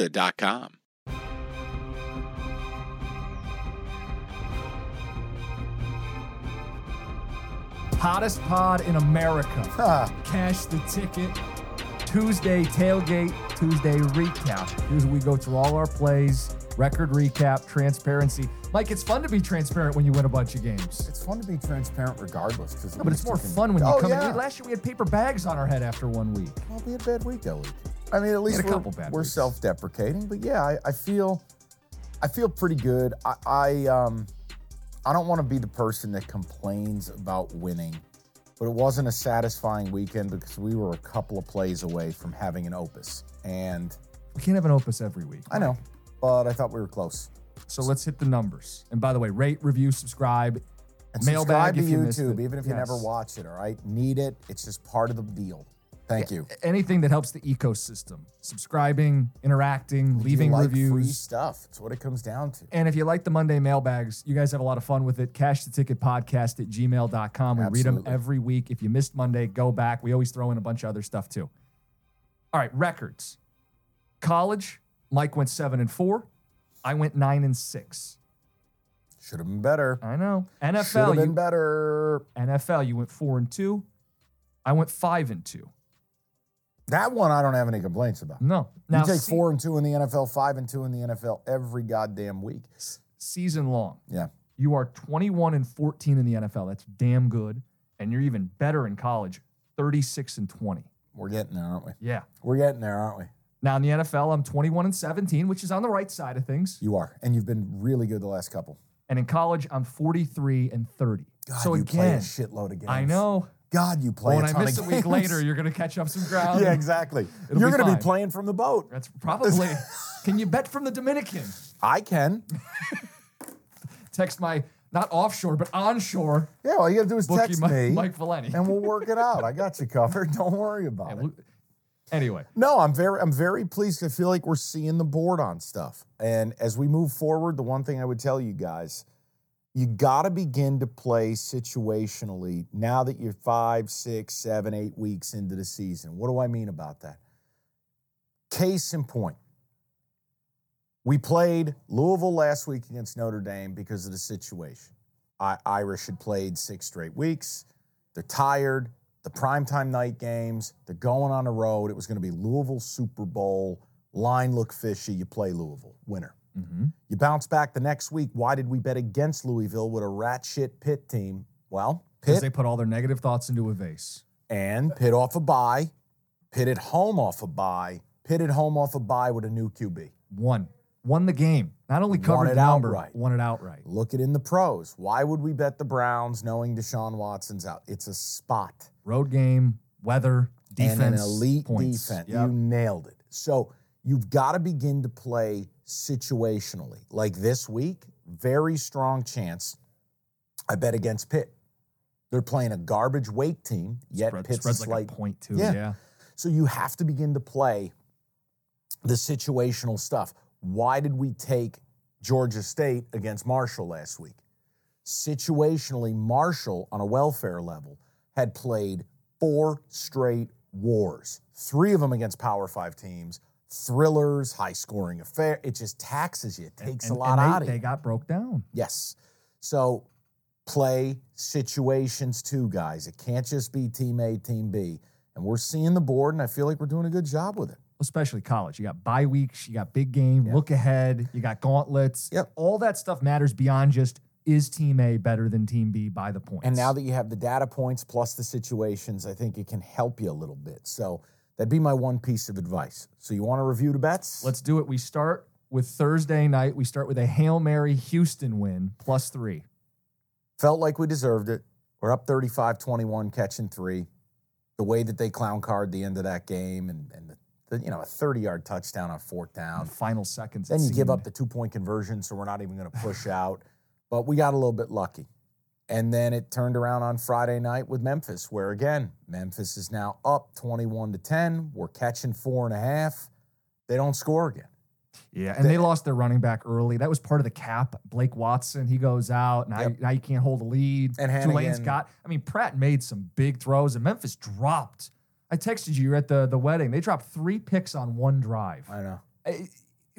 Serta.com. Hottest pod in America. Ah, Cash the ticket. Tuesday tailgate, Tuesday recap. Here's where we go through all our plays, record recap, transparency. Mike, it's fun to be transparent when you win a bunch of games. it's fun to be transparent regardless. Cause No, but it's more fun when you oh, come yeah. in. Last year we had paper bags on our head after one week. Well, we had a bad week that week. I mean, at least a we're, we're self-deprecating, but yeah, I, I feel, I feel pretty good. I, I um, I don't want to be the person that complains about winning, but it wasn't a satisfying weekend because we were a couple of plays away from having an opus, and We can't have an opus every week. I know, but I thought we were close. So let's hit the numbers. And by the way, rate, review, subscribe. And Mailbag subscribe to if you missed YouTube, it. even if you never watch it. All right, need it. It's just part of the deal. Thank you. Anything that helps the ecosystem. Subscribing, interacting, leaving you like reviews. free stuff. It's what it comes down to. And if you like the Monday mailbags, you guys have a lot of fun with it. Cash the ticket podcast at gmail.com. We read them Absolutely. every week. If you missed Monday, go back. We always throw in a bunch of other stuff too. All right, records. College, Mike went seven and four. I went nine and six. Should have been better. I know. Should have NFL, been you, better. NFL, you went four and two. I went five and two. That one I don't have any complaints about. No. You take se- four and two in the NFL, five and two in the NFL every goddamn week. season long. Yeah. You are 21 and 14 in the NFL. That's damn good. And you're even better in college, 36 and 20. We're getting there, aren't we? Yeah. We're getting there, aren't we? Now in the NFL, I'm 21 and 17, which is on the right side of things. You are. And you've been really good the last couple. And in college, I'm 43 and 30. God, so you play a again, shitload of games. I know. God, you play Well, a when I miss a week later, you're going to catch up some ground. yeah, exactly. You're going to be playing from the boat. That's probably. can you bet from the Dominican? I can. Text my not offshore but onshore Yeah, all you got to do is text Mike, me, Mike Valenti. and we'll work it out. I got you covered. Don't worry about it. Anyway, No, I'm very I'm very pleased. I feel like we're seeing the board on stuff. And as we move forward, the one thing I would tell you guys, you got to begin to play situationally now that you're five, six, seven, eight weeks into the season. What do I mean about that? Case in point. We played Louisville last week against Notre Dame because of the situation. I, Irish had played six straight weeks. They're tired. The primetime night games, they're going on the road. It was going to be Louisville Super Bowl. Line look fishy. You play Louisville, winner. Mm-hmm. You bounce back the next week. Why did we bet against Louisville with a rat shit Pitt team? Well, because Pitt they put all their negative thoughts into a vase. and Pitt off a bye, Pitt at home off a bye, Pitt at home off a bye with a new QB. Won. Won the game. Not only Won covered it the number, outright. won it outright. Look it in the pros. Why would we bet the Browns knowing Deshaun Watson's out? It's a spot. Road game, weather, defense, and an elite points. defense. Yep. You nailed it. So you've got to begin to play situationally. Like this week, very strong chance. I bet against Pitt. They're playing a garbage Wake team, yet Spread- Pitt's a spreads slight. like point too. Yeah. Yeah. So you have to begin to play the situational stuff. Why did we take Georgia State against Marshall last week? Situationally, Marshall on a welfare level had played four straight wars, three of them against Power Five teams, thrillers, high scoring affair. It just taxes you, it takes And- a lot out of you. They got broke down. Yes. So play situations too, guys. It can't just be team A, team B. And we're seeing the board, and I feel like we're doing a good job with it. especially college. You got bye weeks, you got big game, Yeah. look ahead, you got gauntlets. Yep. All that stuff matters beyond just is team A better than team B by the points. And now that you have the data points plus the situations, I think it can help you a little bit. So that'd be my one piece of advice. So you want to review the bets? let's do it. We start with Thursday night. We start with a Hail Mary Houston win plus three. Felt like we deserved it. We're up 35 21, catching three. The way that they clown card the end of that game and, and the, you know, a 30 yard touchdown on fourth down. Final seconds. Then you give up the two point conversion, so we're not even going to push out. But we got a little bit lucky. And then it turned around on Friday night with Memphis, where again, Memphis is now up 21 to 10. We're catching four and a half. They don't score again. Yeah, and they lost their running back early. That was part of the cap. Blake Watson, he goes out. Now, Yep. now you can't hold a lead. And Tulane's Hannigan- got. I mean, Pratt made some big throws, and Memphis dropped. I texted you. You're at the the wedding. They dropped three picks on one drive. I know. It,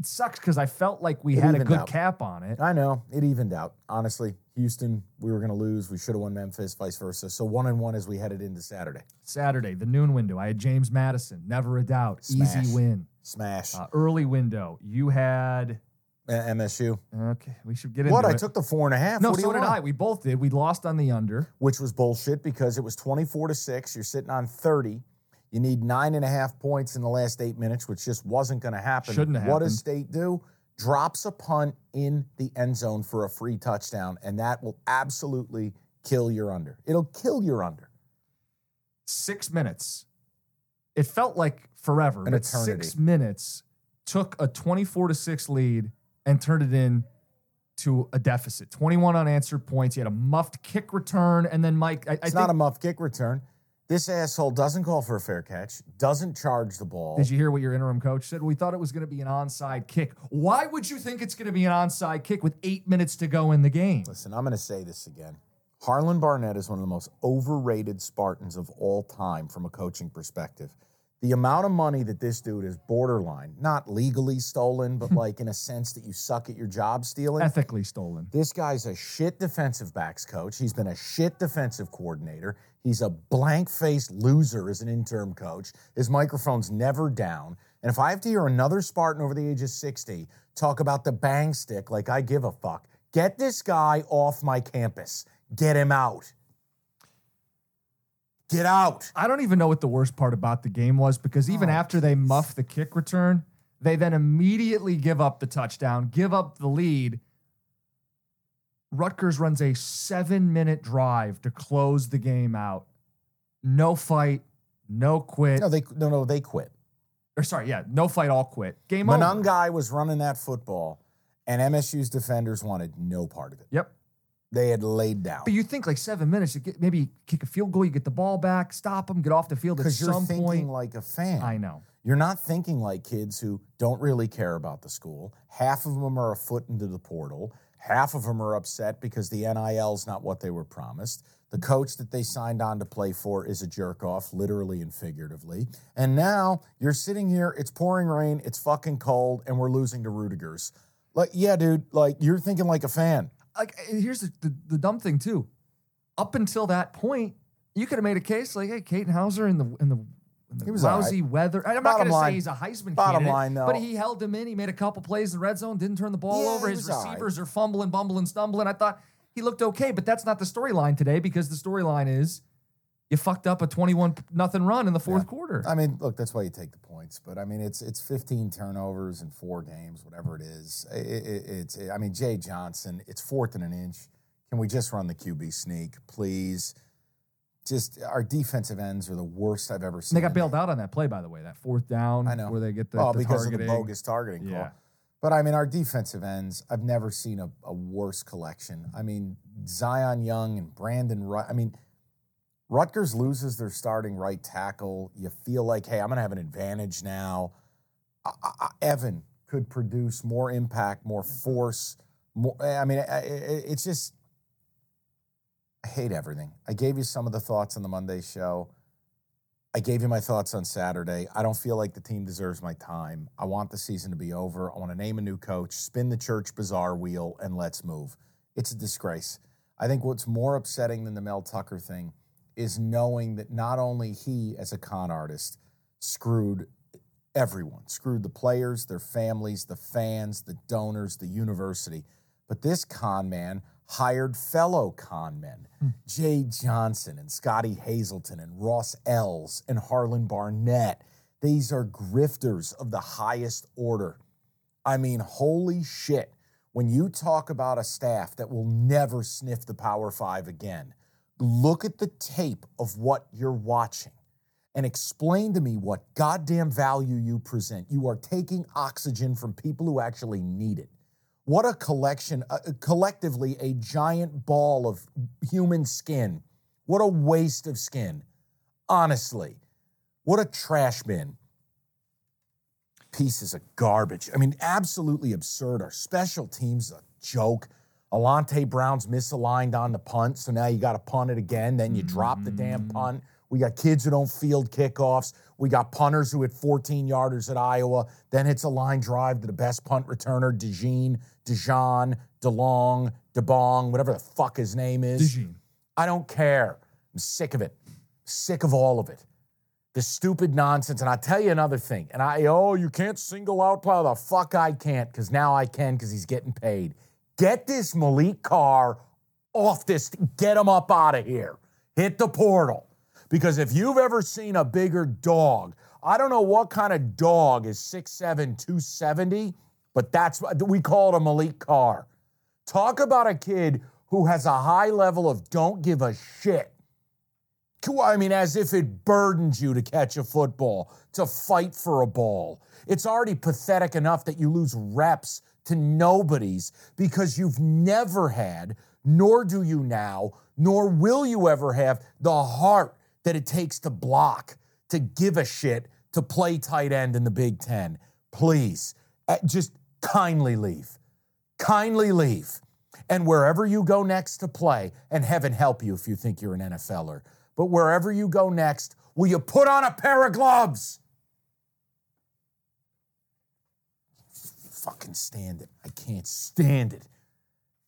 it sucks because I felt like we It had a good out. cap on it. I know. It evened out. Honestly, Houston, we were going to lose. We should have won Memphis, vice versa. So one and one as we headed into Saturday. Saturday, the noon window. I had James Madison. Never a doubt. Smash. Easy win. Smash. Uh, early window. You had. Uh, MSU. Okay, we should get into What? I took the four and a half. No, what so did? I. We both did. We lost on the under. which was bullshit because it was 24 to 6. You're sitting on 30. You need nine and a half points in the last eight minutes, which just wasn't going to happen. Shouldn't have What does. State do? Drops a punt in the end zone for a free touchdown, and that will absolutely kill your under. It'll kill your under. six minutes. It felt like forever, An but eternity. six minutes took a 24 to 6 lead and turned it in to a deficit. 21 unanswered points. You had a muffed kick return, and then Mike. I, I It's think, not a muff kick return. This asshole doesn't call for a fair catch, doesn't charge the ball. Did you hear what your interim coach said? We thought it was going to be an onside kick. Why would you think it's going to be an onside kick with eight minutes to go in the game? Listen, I'm going to say this again. Harlan Barnett is one of the most overrated Spartans of all time from a coaching perspective. The amount of money that this dude is borderline, not legally stolen, but like in a sense that you suck at your job stealing. Ethically stolen. This guy's a shit defensive backs coach. He's been a shit defensive coordinator. He's a blank faced loser as an interim coach. His microphone's never down. And if I have to hear another Spartan over the age of 60 talk about the bang stick like I give a fuck, get this guy off my campus. Get him out. Get out. I don't even know what the worst part about the game was because even Oh, after they muff the kick return, they then immediately give up the touchdown, give up the lead. Rutgers runs a seven minute drive to close the game out. No fight, no quit. No, they no no they quit. or sorry, yeah, no fight, all quit. Game over. Monangai was running that football, and MSU's defenders wanted no part of it. Yep. They had laid down. But you think like seven minutes, you get maybe kick a field goal, you get the ball back, stop them, get off the field at Because you're some thinking point. like a fan. I know. You're not thinking like kids who don't really care about the school. Half of them are a foot into the portal. Half of them are upset because the NIL is not what they were promised. The coach that they signed on to play for is a jerk off, literally and figuratively. And now you're sitting here, it's pouring rain, it's fucking cold, and we're losing to Rudigers. Like, yeah, dude, like you're thinking like a fan. Like here's the, the, the dumb thing too. Up until that point, you could have made a case like, hey, Katin Houser in the in the, in the He was lousy weather. I'm Bottom not going to say he's a Heisman bottom line, though- but he held him in. He made a couple plays in the red zone, didn't turn the ball Yeah, over. His all right. receivers are fumbling, bumbling, stumbling. I thought he looked okay, but that's not the storyline today because the storyline is you fucked up a 21 nothing run in the fourth Yeah. quarter. I mean, look, that's why you take the points. But I mean, it's it's 15 turnovers in four games, whatever it is. I- I- I- it's I mean, Jay Johnson. It's fourth and an inch. Can we just run the QB sneak, please? Just our defensive ends are the worst I've ever seen. And they got bailed out on that play, by the way, that fourth down I know. where they get the, oh, the because of the bogus targeting call. Yeah. But I mean, our defensive ends, I've never seen a, a worse collection. I mean, Zion Young and Brandon Rut. I mean, Rutgers loses their starting right tackle. You feel like, hey, I'm going to have an advantage now. I, I, Evan could produce more impact, more mm-hmm. force. More, I mean, I- I- it's just, I hate everything. I gave you some of the thoughts on the Monday show. I gave you my thoughts on Saturday. I don't feel like the team deserves my time. I want the season to be over. I want to name a new coach, spin the church bazaar wheel, and let's move. It's a disgrace. I think what's more upsetting than the Mel Tucker thing is knowing that not only he, as a con artist, screwed Everyone screwed the players, their families, the fans, the donors, the university. But this con man hired fellow con men, hmm. Jay Johnson and Scottie Hazelton and Ross Els and Harlan Barnett. These are grifters of the highest order. I mean, holy shit. When you talk about a staff that will never sniff the Power Five again, look at the tape of what you're watching and explain to me what goddamn value you present. You are taking oxygen from people who actually need it. What a collection, uh, collectively, a giant ball of human skin. What a waste of skin. Honestly, what a trash bin. Pieces of garbage. I mean, absolutely absurd. Our special teams a joke. Alante Brown's misaligned on the punt, so now you got to punt it again. Then you drop the damn mm. punt. We got kids who don't field kickoffs. We got punters who hit 14 yarders at Iowa. Then hits a line drive to the best punt returner, DeJean, DeJean, DeLong, DeBong, whatever the fuck his name is. DeJean. I don't care. I'm sick of it. Sick of all of it. The stupid nonsense. And I'll tell you another thing. And I, oh, you can't single out Plow. The fuck I can't, because now I can, because he's getting paid. Get this Maliq Carr off this. Get him up out of here. Hit the portal. Because if you've ever seen a bigger dog, I don't know what kind of dog is 6'7, 270, but that's what we call it a Maliq Carr. Talk about a kid who has a high level of don't give a shit. I mean, as if it burdens you to catch a football, to fight for a ball. It's already pathetic enough that you lose reps to nobodies because you've never had, nor do you now, nor will you ever have the heart that it takes to block, to give a shit, to play tight end in the Big Ten. Please, uh, just kindly leave. Kindly leave. And wherever you go next to play, and heaven help you if you think you're an NFLer, but wherever you go next, will you put on a pair of gloves? Fucking stand it. I can't stand it.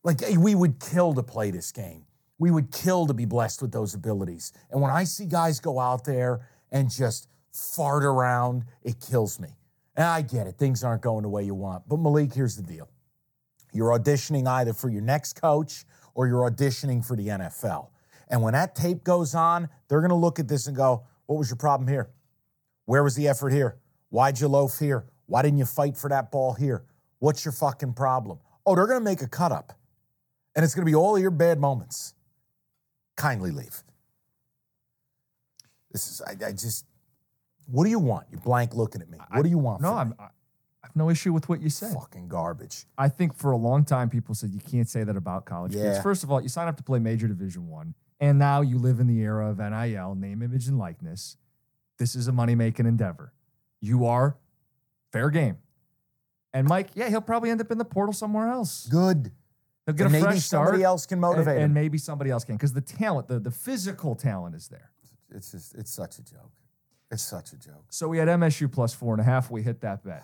Like, eh, we would kill to play this game. We would kill to be blessed with those abilities. And when I see guys go out there and just fart around, it kills me. And I get it, things aren't going the way you want. But Maliq, here's the deal you're auditioning either for your next coach or you're auditioning for the NFL. And when that tape goes on, they're going to look at this and go, What was your problem here? Where was the effort here? Why'd you loaf here? Why didn't you fight for that ball here? What's your fucking problem? Oh, they're going to make a cut up. And it's going to be all of your bad moments. Kindly leave. This is, I, I just, what do you want? You're blank looking at me. What do you want? No, from I'm, me? I I have no issue with what you say. fucking garbage. I think for a long time people said you can't say that about college kids. Yeah. First of all, you sign up to play major division one, and now you live in the era of NIL, name, image, and likeness. This is a money-making endeavor. You are fair game. And Mike, yeah, he'll probably end up in the portal somewhere else. Good. He'll get And a maybe fresh start. somebody else can motivate and, him. and maybe somebody else can because the talent, the, the physical talent is there. It's just, it's such a joke. It's such a joke. So we had MSU plus four and a half. We hit that bet.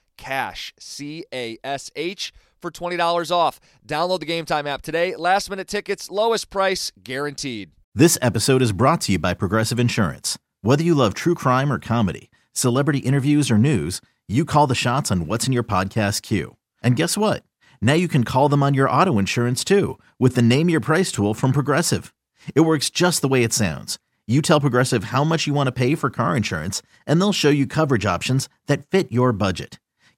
CASH, C A S H, for $20 off. Download the Game Time app today. Last minute tickets, lowest price guaranteed. This episode is brought to you by Progressive Insurance. Whether you love true crime or comedy, celebrity interviews or news, you call the shots on what's in your podcast queue. And guess what? Now you can call them on your auto insurance too with the Name Your Price tool from Progressive. It works just the way it sounds. You tell Progressive how much you want to pay for car insurance, and they'll show you coverage options that fit your budget.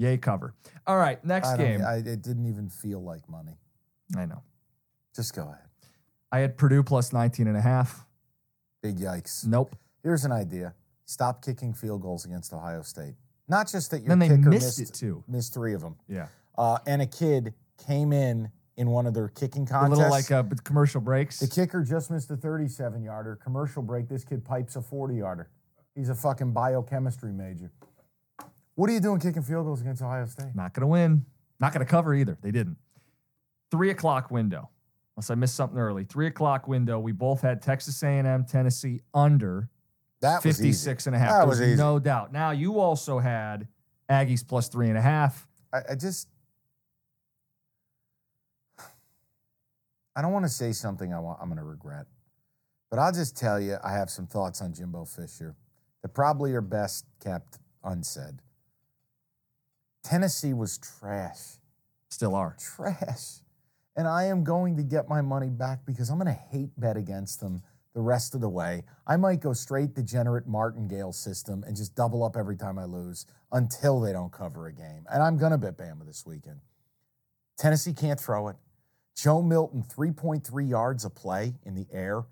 Yay, cover. All right, next I don't- game. I, it didn't even feel like money. I know. Just go ahead. I had Purdue plus 19 and a half. Big yikes. Nope. Here's an idea: stop kicking field goals against Ohio State. Not just that your Then they kicker missed missed it, too. Missed three of them. Yeah. Uh, and a kid came in in one of their kicking contests. A contests. little like uh, but commercial breaks. The kicker just missed a 37 yarder. Commercial break. This kid pipes a 40 yarder. He's a fucking biochemistry major. What are you doing kicking field goals against Ohio State? Not going to win. Not going to cover either. They didn't. Three o'clock window. Unless I missed something early. Three o'clock window. We both had Texas A&M, Tennessee under That was 56 easy. and a half. That There's was easy. no doubt. Now you also had Aggies plus three and a half. I, I just. I don't want to say something I want, I'm going to regret, but I'll just tell you I have some thoughts on Jimbo Fisher that probably are best kept unsaid. Tennessee was trash. Still are. trash. And I am going to get my money back because I'm going to hate bet against them the rest of the way. I might go straight degenerate martingale system and just double up every time I lose until they don't cover a game. And I'm going to bet Bama this weekend. Tennessee can't throw it. Joe Milton, 3.3 yards a play in the air.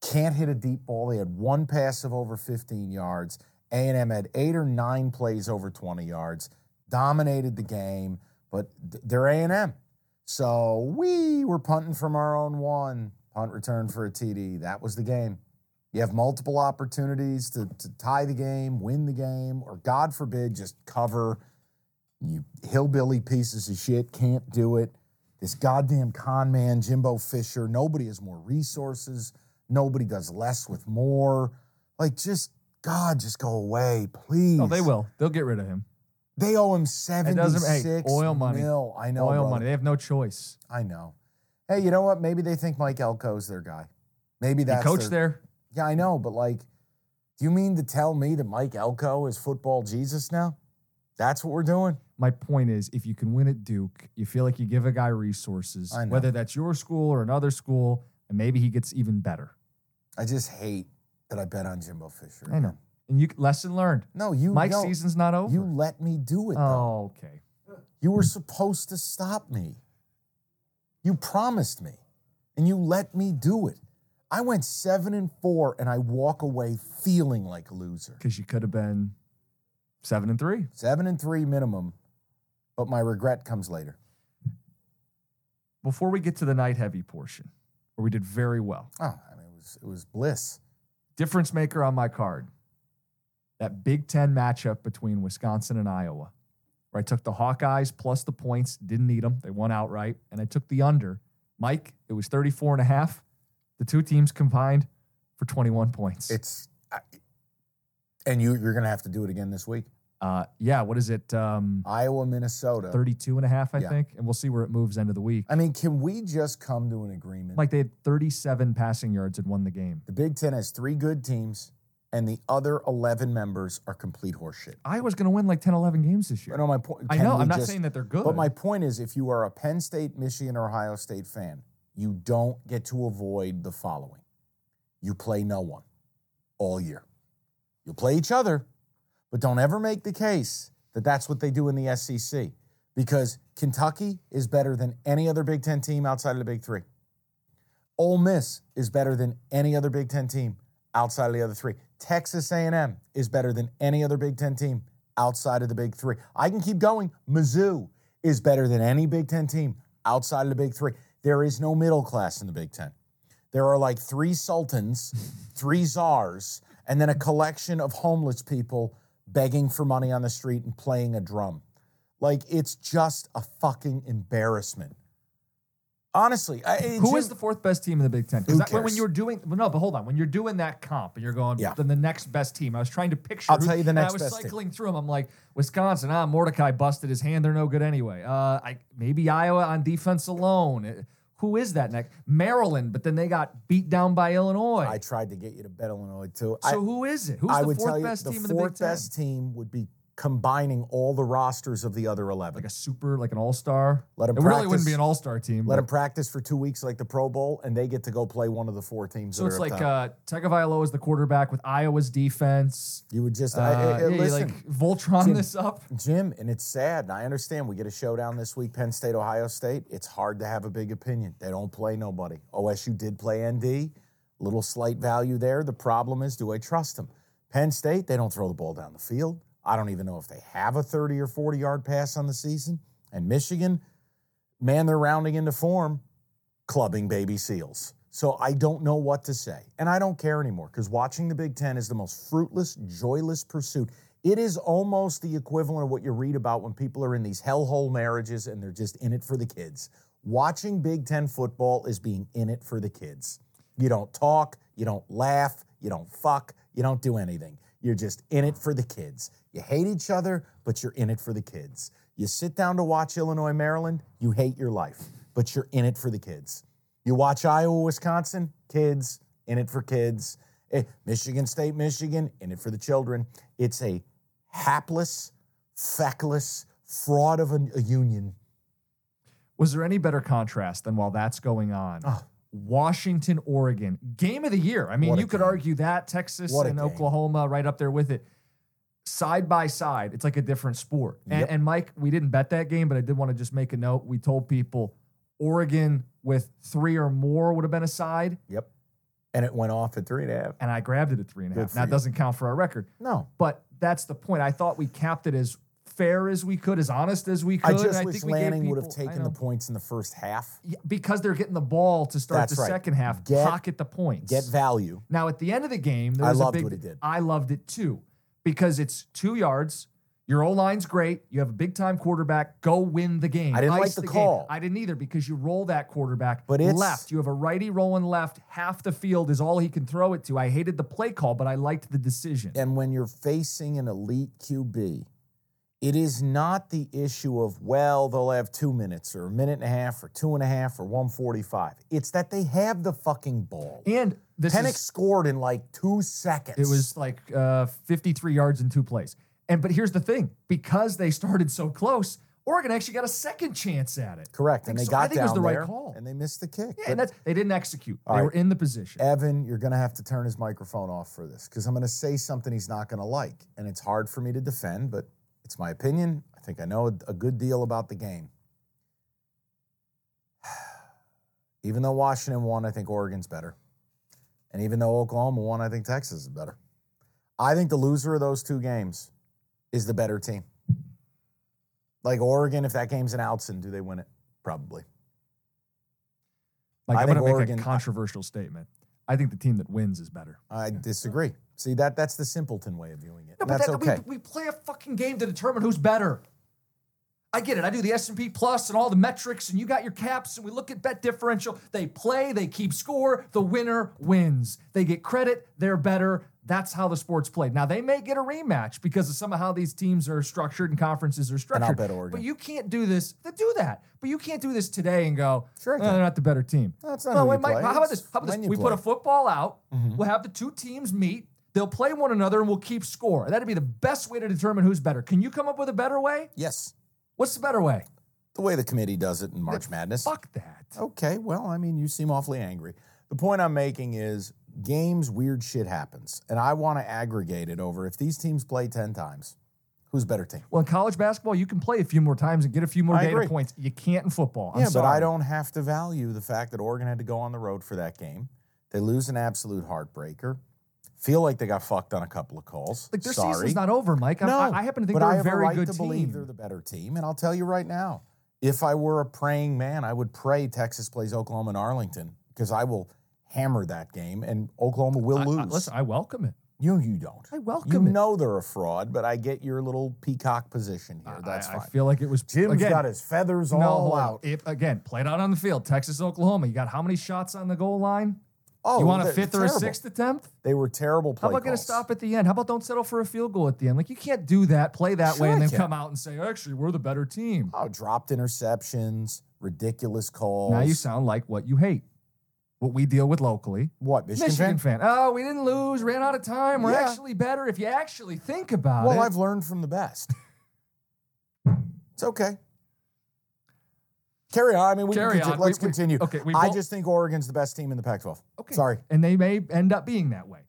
Can't hit a deep ball. They had one pass of over 15 yards. A&M had eight or nine plays over 20 yards. Dominated the game, but they're A&M. So we were punting from our own one. Punt return for a TD. That was the game. You have multiple opportunities to, to tie the game, win the game, or God forbid, just cover. You hillbilly pieces of shit can't do it. This goddamn con man, Jimbo Fisher, nobody has more resources. Nobody does less with more. Like, just, God, just go away, please. Oh, they will. They'll get rid of him. They owe him It 76 doesn't. Hey, oil money. mil. I know. Oil brother. money. They have no choice. I know. Hey, you know what? Maybe they think Mike Elko's their guy. Maybe He that's coached their- there. Yeah, I know, but like, do you mean to tell me that Mike Elko is football Jesus now? That's what we're doing. My point is, if you can win at Duke, you feel like you give a guy resources, I know. whether that's your school or another school, and maybe he gets even better. I just hate that I bet on Jimbo Fisher. I know. And you lesson learned. No, you. Mike's no, season's not over. You let me do it. though. oh, okay. You were supposed to stop me. You promised me, and you let me do it. I went seven and four, and I walk away feeling like a loser. Because you could have been seven and three. Seven and three minimum, but my regret comes later. Before we get to the night heavy portion, where we did very well, Oh, I mean, it was it was bliss. difference maker on my card. That Big Ten matchup between Wisconsin and Iowa, where I took the Hawkeyes plus the points, didn't need them. They won outright. And I took the under. Mike, it was 34 and a half. The two teams combined for 21 points. It's, I, and you you're gonna have to do it again this week. Uh, yeah, what is it? Um, Iowa, Minnesota. 32 and a half, I Yeah. think. And we'll see where it moves end of the week. I mean, can we just come to an agreement? Like they had 37 passing yards and won the game. the Big Ten has three good teams, and the other 11 members are complete horseshit. Iowa's going to win like 10, 11 games this I year. know my point. I know. I'm not just- saying that they're good. But my point is, if you are a Penn State, Michigan, or Ohio State fan, you don't get to avoid the following: you play no one all year. You'll play each other, but don't ever make the case that that's what they do in the SEC, because Kentucky is better than any other Big Ten team outside of the Big Three. Ole Miss is better than any other Big Ten team outside of the other three. Texas A&M is better than any other Big Ten team outside of the Big Three. I can keep going. Mizzou is better than any Big Ten team outside of the Big Three. There is no middle class in the Big Ten. There are like three sultans, three czars, and then a collection of homeless people begging for money on the street and playing a drum. Like it's just a fucking embarrassment. Honestly, I, Who is the fourth best team in the Big Ten? Because when you're doing, well, no, but hold on. When you're doing that comp and you're going, Yeah. then the next best team. I was trying to picture. I'll tell you the next I was best team. cycling through them. I'm like, Wisconsin. Ah, Mordecai busted his hand. They're no good anyway. Uh, I maybe Iowa on defense alone. Uh, Who is that next? Maryland, but then they got beat down by Illinois. I tried to get you to bet Illinois too. so I, who is it? Who's I the fourth best the team in the Big Ten? fourth best team would be combining all the rosters of the other eleven. Like a super, like an all star. Let 'em It really wouldn't be an all star team. Let but- them practice for two weeks like the Pro Bowl, and they get to go play one of the four teams. So that it's like uh, Tagovailoa is the quarterback with Iowa's defense. you would just Uh, I, I- yeah, listen. like Voltron Jim- this up. Jim, and it's sad, and I understand we get a showdown this week, Penn State, Ohio State. It's hard to have a big opinion. They don't play nobody. OSU did play ND, little slight value there. The problem is, do I trust them? Penn State, they don't throw the ball down the field. I don't even know if they have a 30 or 40 yard pass on the season. And Michigan, man, they're rounding into form, clubbing baby seals. So I don't know what to say. And I don't care anymore because watching the Big Ten is the most fruitless, joyless pursuit. It is almost the equivalent of what you read about when people are in these hellhole marriages and they're just in it for the kids. Watching Big Ten football is being in it for the kids. You don't talk, you don't laugh, you don't fuck, you don't do anything. You're just in it for the kids. You hate each other, but you're in it for the kids. You sit down to watch Illinois, Maryland, you hate your life, but you're in it for the kids. You watch Iowa, Wisconsin, kids, in it for kids. Eh, Michigan State, Michigan, in it for the children. It's a hapless, feckless fraud of a, a union. Was there any better contrast than while that's going on? Oh. Washington, Oregon, game of the year. I mean, you could argue that Texas and game. Oklahoma right up there with it. Side by side, it's like a different sport. And, Yep. and Mike, we didn't bet that game, but I did want to just make a note. We told people Oregon with three or more would have been a side, Yep. And it went off at three and a half. and I grabbed it at three and a half. and a Good half. for That doesn't count for our record, No. but that's the point. I thought we capped it as fair as we could, as honest as we could. I and just I wish think we gave would have people- I taken the points in the first half. Yeah, because they're getting the ball to start That's the right. second half, Get- pocket the points. Get value. Now at the end of the game, there I was loved a big. what he did. I loved it too because it's two yards. Your O line's great. You have a big time quarterback. Go win the game. I didn't like Ice the game. call. I didn't either because you roll that quarterback But it's- left. You have a righty rolling left. Half the field is all he can throw it to. I hated the play call, but I liked the decision. And when you're facing an elite QB, it is not the issue of, well, they'll have two minutes or a minute and a half or two and a half or 145. It's that they have the fucking ball. And this Penix is scored in like two seconds. It was like uh, 53 yards in two plays. And but here's the thing: because they started so close, Oregon actually got a second chance at it. correct. I And they so. I got think it was down the right call. and they missed the kick. Yeah, and that's, they didn't execute. They right. were in the position. Evan, you're going to have to turn his microphone off for this because I'm going to say something he's not going to like. And it's hard for me to defend, but it's my opinion. I think I know a, good deal about the game. Even though Washington won, I think Oregon's better. And even though Oklahoma won, I think Texas is better. I think the loser of those two games is the better team. Like Oregon, if that game's in Autzen, do they win it? Probably. like I I'm going think to make Oregon- a controversial statement. I think the team that wins is better. I disagree. See that that's the simpleton way of viewing it. No, and but that's that, okay. we, we play a fucking game to determine who's better. I get it. I do the S&P Plus and all the metrics, and you got your caps, and we look at bet differential. They play, they keep score. The winner wins. They get credit. They're better. That's how the sport's played. Now they may get a rematch because of some of how these teams are structured and conferences are structured. I'll bet Oregon. But you can't do this. They do that. But you can't do this today and go, Sure I "Oh, they're not the better team. That's not No, wait, Mike, play. How about this? How about this? We put a football out. Mhm. We'll have the two teams meet. They'll play one another and we'll keep score. That'd be the best way to determine who's better. Can you come up with a better way? Yes. What's the better way? The way the committee does it in March Madness. Fuck that. Okay, well, I mean, you seem awfully angry. The point I'm making is games, weird shit happens. And I want to aggregate it over if these teams play 10 times, who's better team? Well, in college basketball, you can play a few more times and get a few more I data agree. points. You can't in football. I'm yeah, but I don't have to value the fact that Oregon had to go on the road for that game. They lose an absolute heartbreaker. Feel like they got fucked on a couple of calls. Like their Sorry. season's not over, Mike. I'm- no, I, I happen to think they're I a very a right good to team. believe they're the better team. And I'll tell you right now, if I were a praying man, I would pray Texas plays Oklahoma and Arlington because I will hammer that game and Oklahoma will I- lose. I- listen, I welcome it. you you don't. I You welcome it. You know they're a fraud, but I get your little peacock position here. That's I, I feel like it was Jim's again, got his feathers no, all out. If, again, played out on the field. Texas, Oklahoma. You got how many shots on the goal line? Oh, you want a fifth or a sixth attempt? They were terrible play How about going to stop at the end? How about don't settle for a field goal at the end? Like you can't do that, play that Sure way, and I then can. come out and say, actually, we're the better team. Oh, dropped interceptions, ridiculous calls. Now you sound like what you hate. What we deal with locally. what Michigan, Michigan fan? fan. Oh, we didn't lose, ran out of time. We're Yeah. actually better if you actually think about Well, it. Well, I've learned from the best. it's okay. Carry on. I mean, we Carry can on. Let's We- we- continue. okay, we I just think Oregon's the best team in the Pac-12. Okay. Sorry. And they may end up being that way.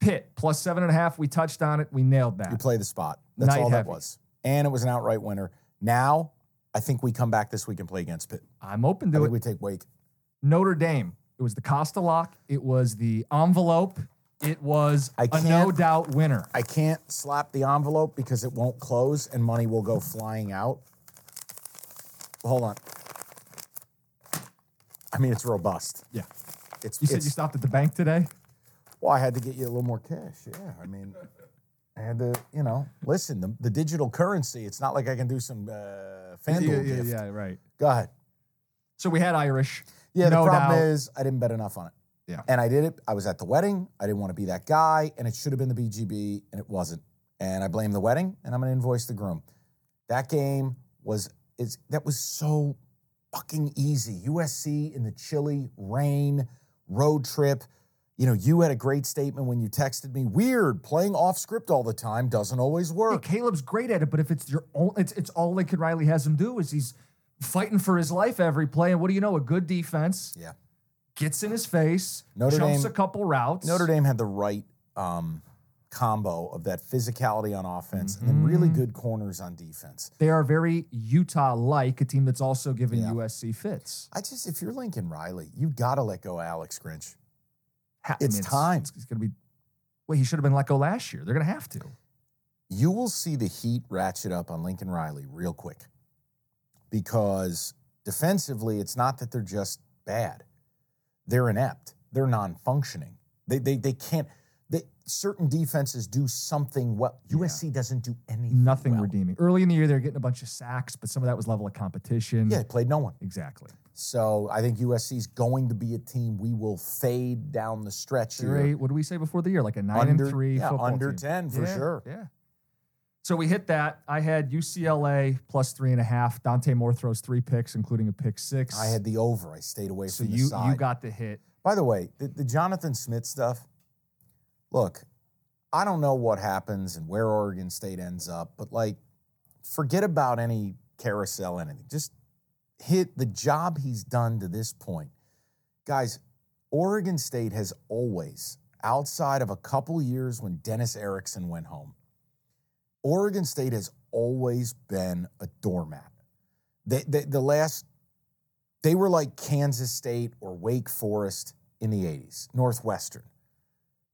Pitt plus seven and a half. We touched on it. We nailed that. You play the spot. That's Night all that was. And it was an outright winner. Now, I think we come back this week and play against Pitt. I'm open I to think it. we take Wake. Notre Dame. It was the Costa lock. It was the envelope. It was I a no doubt winner. I can't slap the envelope because it won't close and money will go flying out. Hold on. I mean, it's robust. Yeah. It's, You said it's you stopped at the bank today? Well, I had to get you a little more cash. Yeah, I mean, I had to, you know, listen. The, the digital currency. It's not like I can do some uh, FanDuel yeah, yeah, gift. yeah, right. Go ahead. So we had Irish. Yeah, no the problem doubt. is I didn't bet enough on it. Yeah. And I did it. I was at the wedding. I didn't want to be that guy, and it should have been the BGB, and it wasn't. And I blame the wedding, and I'm going to invoice the groom. That game was is that was so fucking easy. USC in the chilly rain road trip. You know, you had a great statement when you texted me. Weird playing off script all the time doesn't always Hey, work. Caleb's great at it, but if it's your own, it's it's all Lincoln Riley has him do is he's fighting for his life every play. And what do you know? A good defense Yeah. gets in his face, Notre jumps Dame- a couple routes. Notre Dame had the right um, combo of that physicality on offense and then really Mm-hmm. good corners on defense. They are very Utah-like, a team that's also given Yeah. USC fits. I just, if you're Lincoln Riley, you've got to let go of Alex Grinch. Ha- I It's mean, time. It's, it's going to be. Well, he should have been let go last year. They're going to have to. You will see the heat ratchet up on Lincoln Riley real quick because defensively, it's not that they're just bad, they're inept, they're non functioning. They, they, they can't. They, certain defenses do something well. USC doesn't do anything. Nothing well. redeeming. Early in the year, they're getting a bunch of sacks, but some of that was level of competition. Yeah, they played no one. exactly. So I think USC is going to be a team we will fade down the stretch here. a, what do we say before the year? Like a nine Under- and three yeah, football under team. 10 for Yeah, sure. Yeah. So we hit that. I had UCLA plus three and a half. Dante Moore throws three picks, including a pick six. I had the over. I stayed away so from the you side. you got the hit. By the way, the, the Jonathan Smith stuff. Look, I don't know what happens and where Oregon State ends up, but like, forget about any carousel, anything. Just hit the job he's done to this point. Guys, Oregon State has always, outside of a couple years when Dennis Erickson went home, Oregon State has always been a doormat. They, they, the last, they were like Kansas State or Wake Forest in the 80s, Northwestern.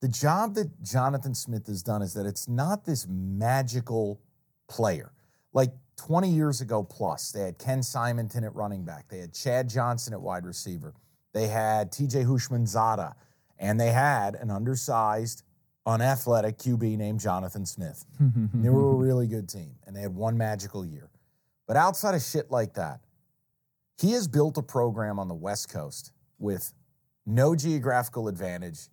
The job that Jonathan Smith has done is that it's not this magical player. Like 20 years ago plus, they had Ken Simonton at running back, they had Chad Johnson at wide receiver, they had TJ Houshmandzadeh, and they had an undersized, unathletic QB named Jonathan Smith. They were a really good team, and they had one magical year. But outside of shit like that, he has built a program on the West Coast with no geographical advantage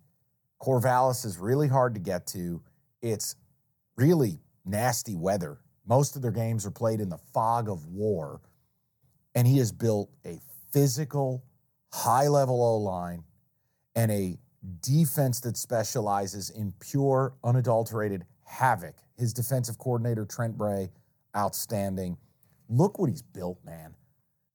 Corvallis is really hard to get to. It's really nasty weather. Most of their games are played in the fog of war. And he has built a physical, high level O line and a defense that specializes in pure, unadulterated havoc. His defensive coordinator, Trent Bray, outstanding. Look what he's built, man.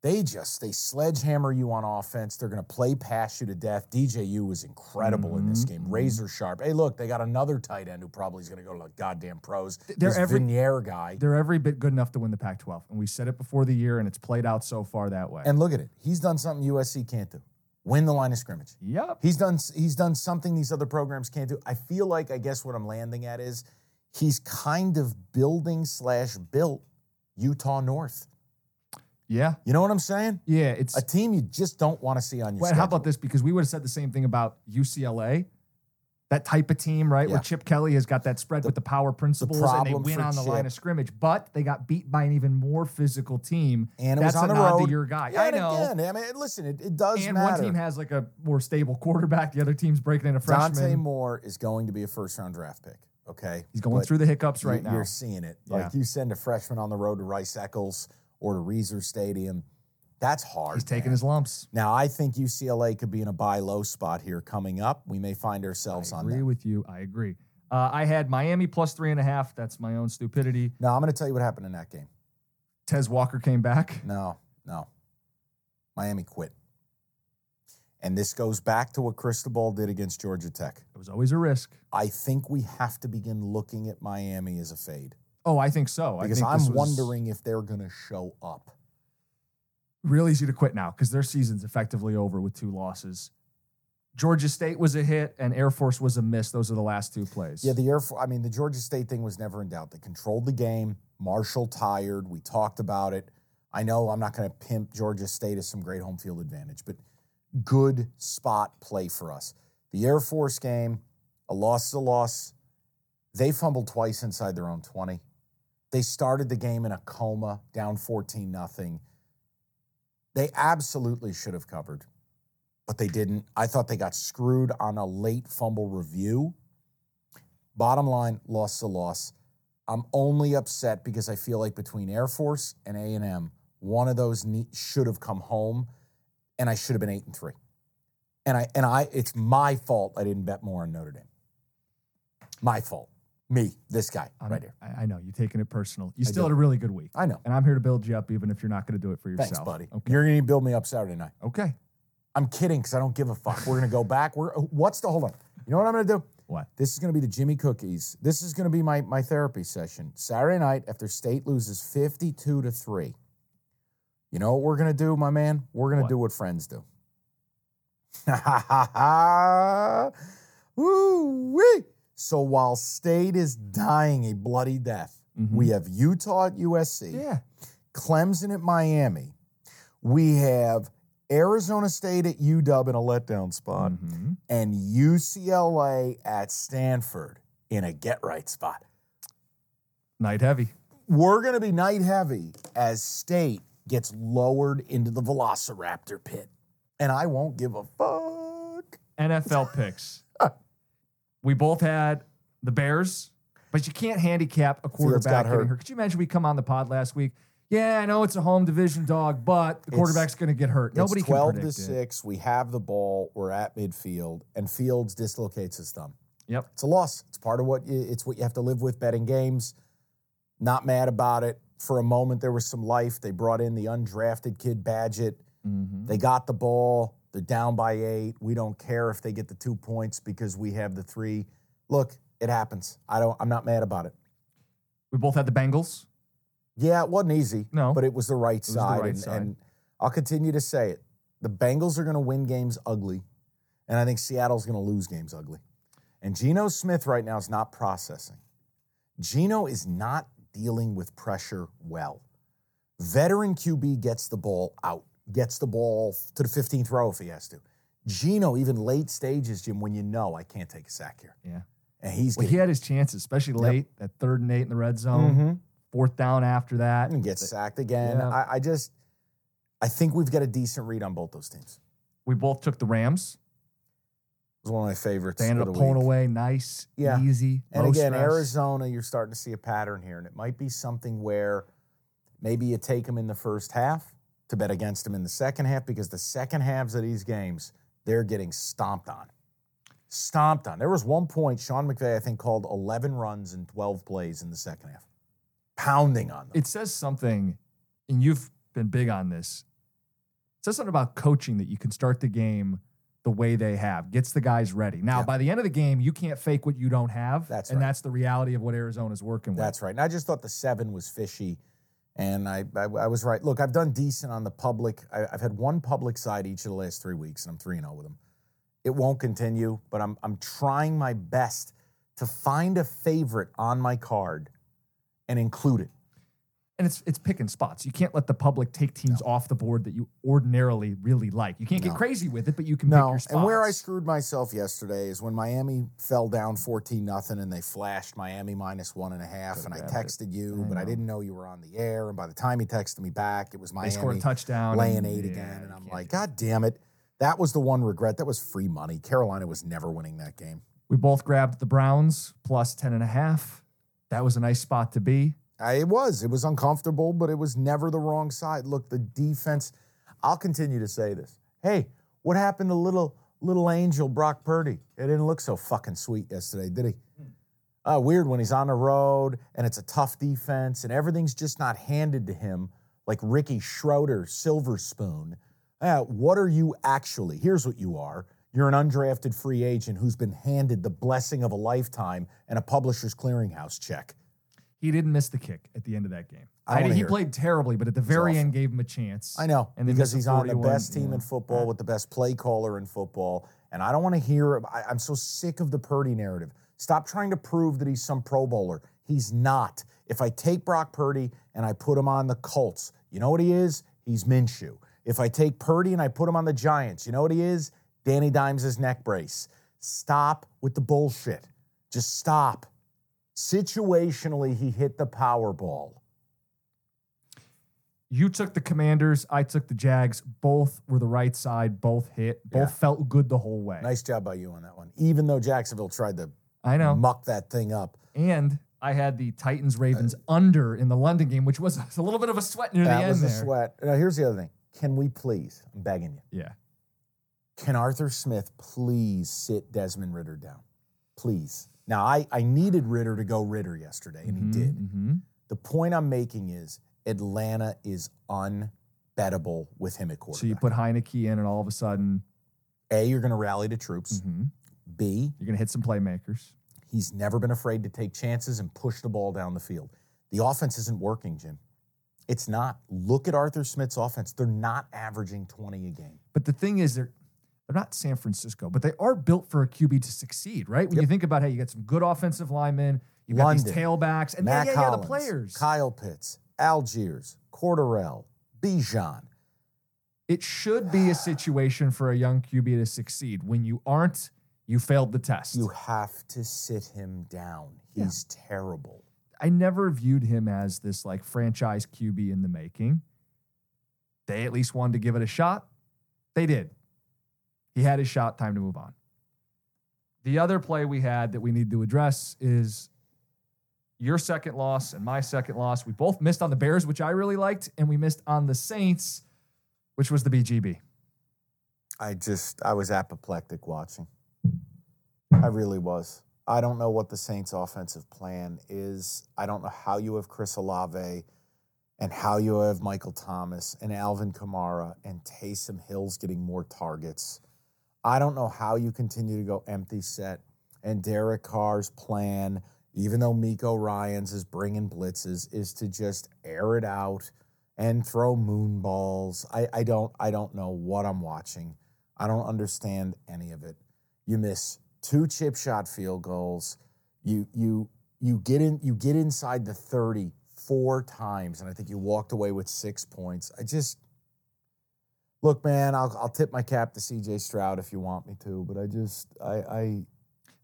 They just they sledgehammer you on offense. They're going to play past you to death. DJU was incredible in this game, mm-hmm. razor sharp. Hey, look, they got another tight end who probably is going to go to the goddamn pros. They're this every- Vinier guy. They're every bit good enough to win the Pac-12, and we said it before the year, and it's played out so far that way. And look at it. He's done something USC can't do. Win the line of scrimmage. yep. He's done he's done something these other programs can't do. I feel like I guess what I'm landing at is he's kind of building slash built Utah North. Yeah. You know what I'm saying? Yeah. It's A team you just don't want to see on your Well, how about this? Because we would have said the same thing about UCLA. That type of team, right? Yeah. Where Chip Kelly has got that spread with the power principles and they win on the line of scrimmage, but they got beat by an even more physical team. And it That's was on a the nod road. to your guy. Yeah, I and know. Again, I mean, listen, it, it does and matter. one team has like a more stable quarterback. The other team's breaking in a freshman. Dante Moore is going to be a first round draft pick. Okay, He's going But through the hiccups right you- now. You're seeing it. Yeah. Like you send a freshman on the road to Rice Eccles or to Reser Stadium. That's hard. He's taking man. his lumps. Now, I think UCLA could be in a buy low spot here coming up. We may find ourselves I on agree that. with you. I agree. Uh, I had Miami plus three and a half. That's my own stupidity. Now, I'm going to tell you what happened in that game. Tez Walker came back. No, no. Miami quit. And this goes back to what Cristobal did against Georgia Tech. It was always a risk. I think we have to begin looking at Miami as a fade Oh, I think so. I because I'm was wondering if they're going to show up. real easy to quit now because their season's effectively over with two losses. Georgia State was a hit and Air Force was a miss. Those are the last two plays. Yeah, the Air Force, I mean, the Georgia State thing was never in doubt. They controlled the game. Marshall tired. We talked about it. I know I'm not going to pimp Georgia State as some great home field advantage, but good spot play for us. The Air Force game, a loss is a loss. They fumbled twice inside their own 20. They started the game in a coma, down 14 nothing. They absolutely should have covered, but they didn't. I thought they got screwed on a late fumble review. Bottom line, loss to loss. I'm only upset because I feel like between Air Force and A and M, one of those should have come home, and I should have been eight and three. And I and I, it's my fault I didn't bet more on Notre Dame. My fault. Me, this guy I'm- right here. I, I know you're taking it personal. You I still do. had a really good week. I know. And I'm here to build you up, even if you're not going to do it for yourself. Thanks, buddy. Okay. You're gonna build me up Saturday night. okay. I'm kidding because I don't give a fuck. We're gonna go back. We're oh, what's the hold on? You know what I'm gonna do? What? This is going to be the Jimmy Cookies. This is going to be my, my therapy session. Saturday night after State loses 52 to 3. You know what we're going to do, my man? We're going to do what friends do. Woo wee. So while State is dying a bloody death, we have Utah at USC, Yeah. Clemson at Miami. We have Arizona State at UW in a letdown spot Mhm. and UCLA at Stanford in a get right spot. Night heavy. We're going to be night heavy as State gets lowered into the Velociraptor pit. And I won't give a fuck. NFL picks. We both had the Bears, but you can't handicap a quarterback getting hurt. Could you imagine we come on the pod last week? Yeah, I know it's a home division dog, but the quarterback's going to get hurt. Nobody it's 12 can to predict it. 6. We have the ball. We're at midfield, and Fields dislocates his thumb. Yep. It's a loss. It's part of what you, it's what you have to live with betting games. Not mad about it. For a moment, there was some life. They brought in the undrafted kid Bagent. Mm-hmm. They got the ball. They're down by eight. We don't care if they get the two points because we have the three. Look, it happens. I don't. I'm not mad about it. We both had the Bengals. Yeah, it wasn't easy. No. but it was the right was the side. right and, side. and I'll continue to say it. The Bengals are going to win games ugly, and I think Seattle's going to lose games ugly. And Geno Smith right now is not processing. Geno is not dealing with pressure well. Veteran QB gets the ball out, gets the ball to the 15th row if he has to. Geno, even late stages, Jim, when you know I can't take a sack here. Yeah. And he's Well, he had his chances, especially late, that third and eight in the red zone, Mhm. fourth down after that. and gets sacked again. Yeah. I, I just, I think we've got a decent read on both those teams. We both took the Rams. It was one of my favorites. They ended up the pulling week. away nice, Yeah. easy. And again, stress. Arizona, you're starting to see a pattern here, and it might be something where maybe you take them in the first half to bet against them in the second half because the second halves of these games, they're getting stomped on. Stomped on. There was one point, Sean McVay, I think, called 11 runs and 12 plays in the second half, pounding on them. It says something, and you've been big on this. It says something about coaching that you can start the game the way they have, gets the guys ready. Now, Yeah. by the end of the game, you can't fake what you don't have. That's and right. that's the reality of what Arizona's working with. That's right. And I just thought the seven was fishy. And I, I, I was right. Look, I've done decent on the public. I, I've had one public side each of the last three weeks, and I'm 3 0 with them. It won't continue, but I'm, I'm trying my best to find a favorite on my card and include it. And it's it's picking spots. You can't let the public take teams off the board that you ordinarily really like. You can't No. get crazy with it, but you can pick No, your spots. and where I screwed myself yesterday is when Miami fell down 14 nothing and they flashed Miami minus one and a half, and I grabbed it. texted you, I but I didn't know you were on the air. And by the time he texted me back, it was they Miami scored a touchdown, laying eight yeah, again, and I'm like. God damn it! That was the one regret. That was free money. Carolina was never winning that game. We both grabbed the Browns plus 10 and a half. That was a nice spot to be. It was. It was uncomfortable, but it was never the wrong side. Look, the defense. I'll continue to say this. Hey, what happened to little little angel Brock Purdy? It didn't look so fucking sweet yesterday, did he? Uh, weird when he's on the road and it's a tough defense and everything's just not handed to him like Ricky Schroder, Silver Spoon. Uh, what are you actually? Here's what you are. You're an undrafted free agent who's been handed the blessing of a lifetime and a publisher's clearinghouse check. He didn't miss the kick at the end of that game. I wanna he hear it. played terribly, but at the very awful. end gave him a chance. I know And then because missed he's a on the 41, best team yeah. in football with the best play caller in football, and I don't want to hear. I, I'm so sick of the Purdy narrative. Stop trying to prove that he's some Pro Bowler. He's not. If I take Brock Purdy and I put him on the Colts, you know what he is? He's Minshew. If I take Purdy and I put him on the Giants, you know what he is? Danny Dimes' neck brace. Stop with the bullshit. Just stop. Situationally, he hit the Powerball. You took the Commanders. I took the Jags. Both were the right side. Both hit. Both Yeah. felt good the whole way. Nice job by you on that one. Even though Jacksonville tried to I know. muck that thing up. And I had the Titans Ravens under in the London game, which was a little bit of a sweat near the that end was a there. sweat. Now, here's the other thing. Can we please, I'm begging you, Yeah. can Arthur Smith please sit Desmond Ridder down? Please. Now, I, I needed Ridder to go Ridder yesterday, and he did. hmm The point I'm making is Atlanta is unbettable with him at quarterback. So you put Heinicke in, and all of a sudden, A, you're going to rally the troops. mhm, B, you're going to hit some playmakers. he's never been afraid to take chances and push the ball down the field. The offense isn't working, Jim. It's not. Look at Arthur Smith's offense. They're not averaging 20 a game. But the thing is, they're they're not San Francisco, but they are built for a QB to succeed, right? When you think about how you got some good offensive linemen, you got these tailbacks, and Matt yeah, yeah, yeah, the players. Kyle Pitts, Allgeier, Cordarrelle, Bijan. it should be a situation for a young QB to succeed. When you aren't, you failed the test. You have to sit him down. Yeah. He's terrible. I never viewed him as this like franchise QB in the making. They at least wanted to give it a shot. They did. He had his shot, time to move on. The other play we had that we need to address is your second loss and my second loss. We both missed on the Bears, which I really liked, and we missed on the Saints, which was the BGB. I just, I was apoplectic watching. I really was. I don't know what the Saints' offensive plan is. I don't know how you have Chris Olave and how you have Michael Thomas and Alvin Kamara and Taysom Hill's getting more targets. I don't know how you continue to go empty set and Derek Carr's plan, even though Miko Ryans is bringing blitzes, is to just air it out and throw moon balls. I, I don't I don't know what I'm watching. I don't understand any of it. You miss two chip shot field goals. You you you get in you get inside the 30 four times, and I think you walked away with six points. I just look, man, I'll I'll tip my cap to CJ Stroud if you want me to, but I just I I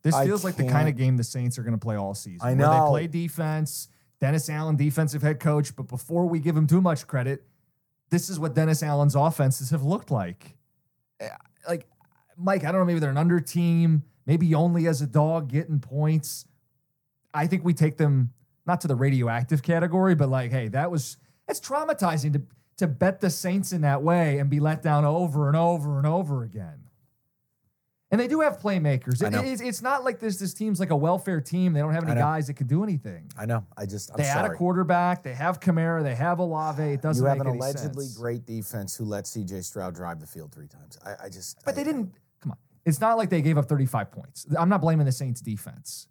This I feels like the kind of game the Saints are going to play all season. I know. they play defense. Dennis Allen, defensive head coach. But before we give him too much credit, this is what Dennis Allen's offenses have looked like. Eh, Like Mike, I don't know, maybe they're an under team, maybe only as a dog getting points. I think we take them not to the radioactive category, but like, hey, that was it's traumatizing to to bet the Saints in that way and be let down over and over and over again. And they do have playmakers. It- it's, it's not like this this team's like a welfare team. They don't have any guys that can do anything. I know. I just, I'm they had a quarterback. They have Kamara. They have Olave. It doesn't you have make an allegedly sense. great defense who let CJ Stroud drive the field three times. I, I just. But I- they didn't. Come on. It's not like they gave up 35 points. I'm not blaming the Saints defense.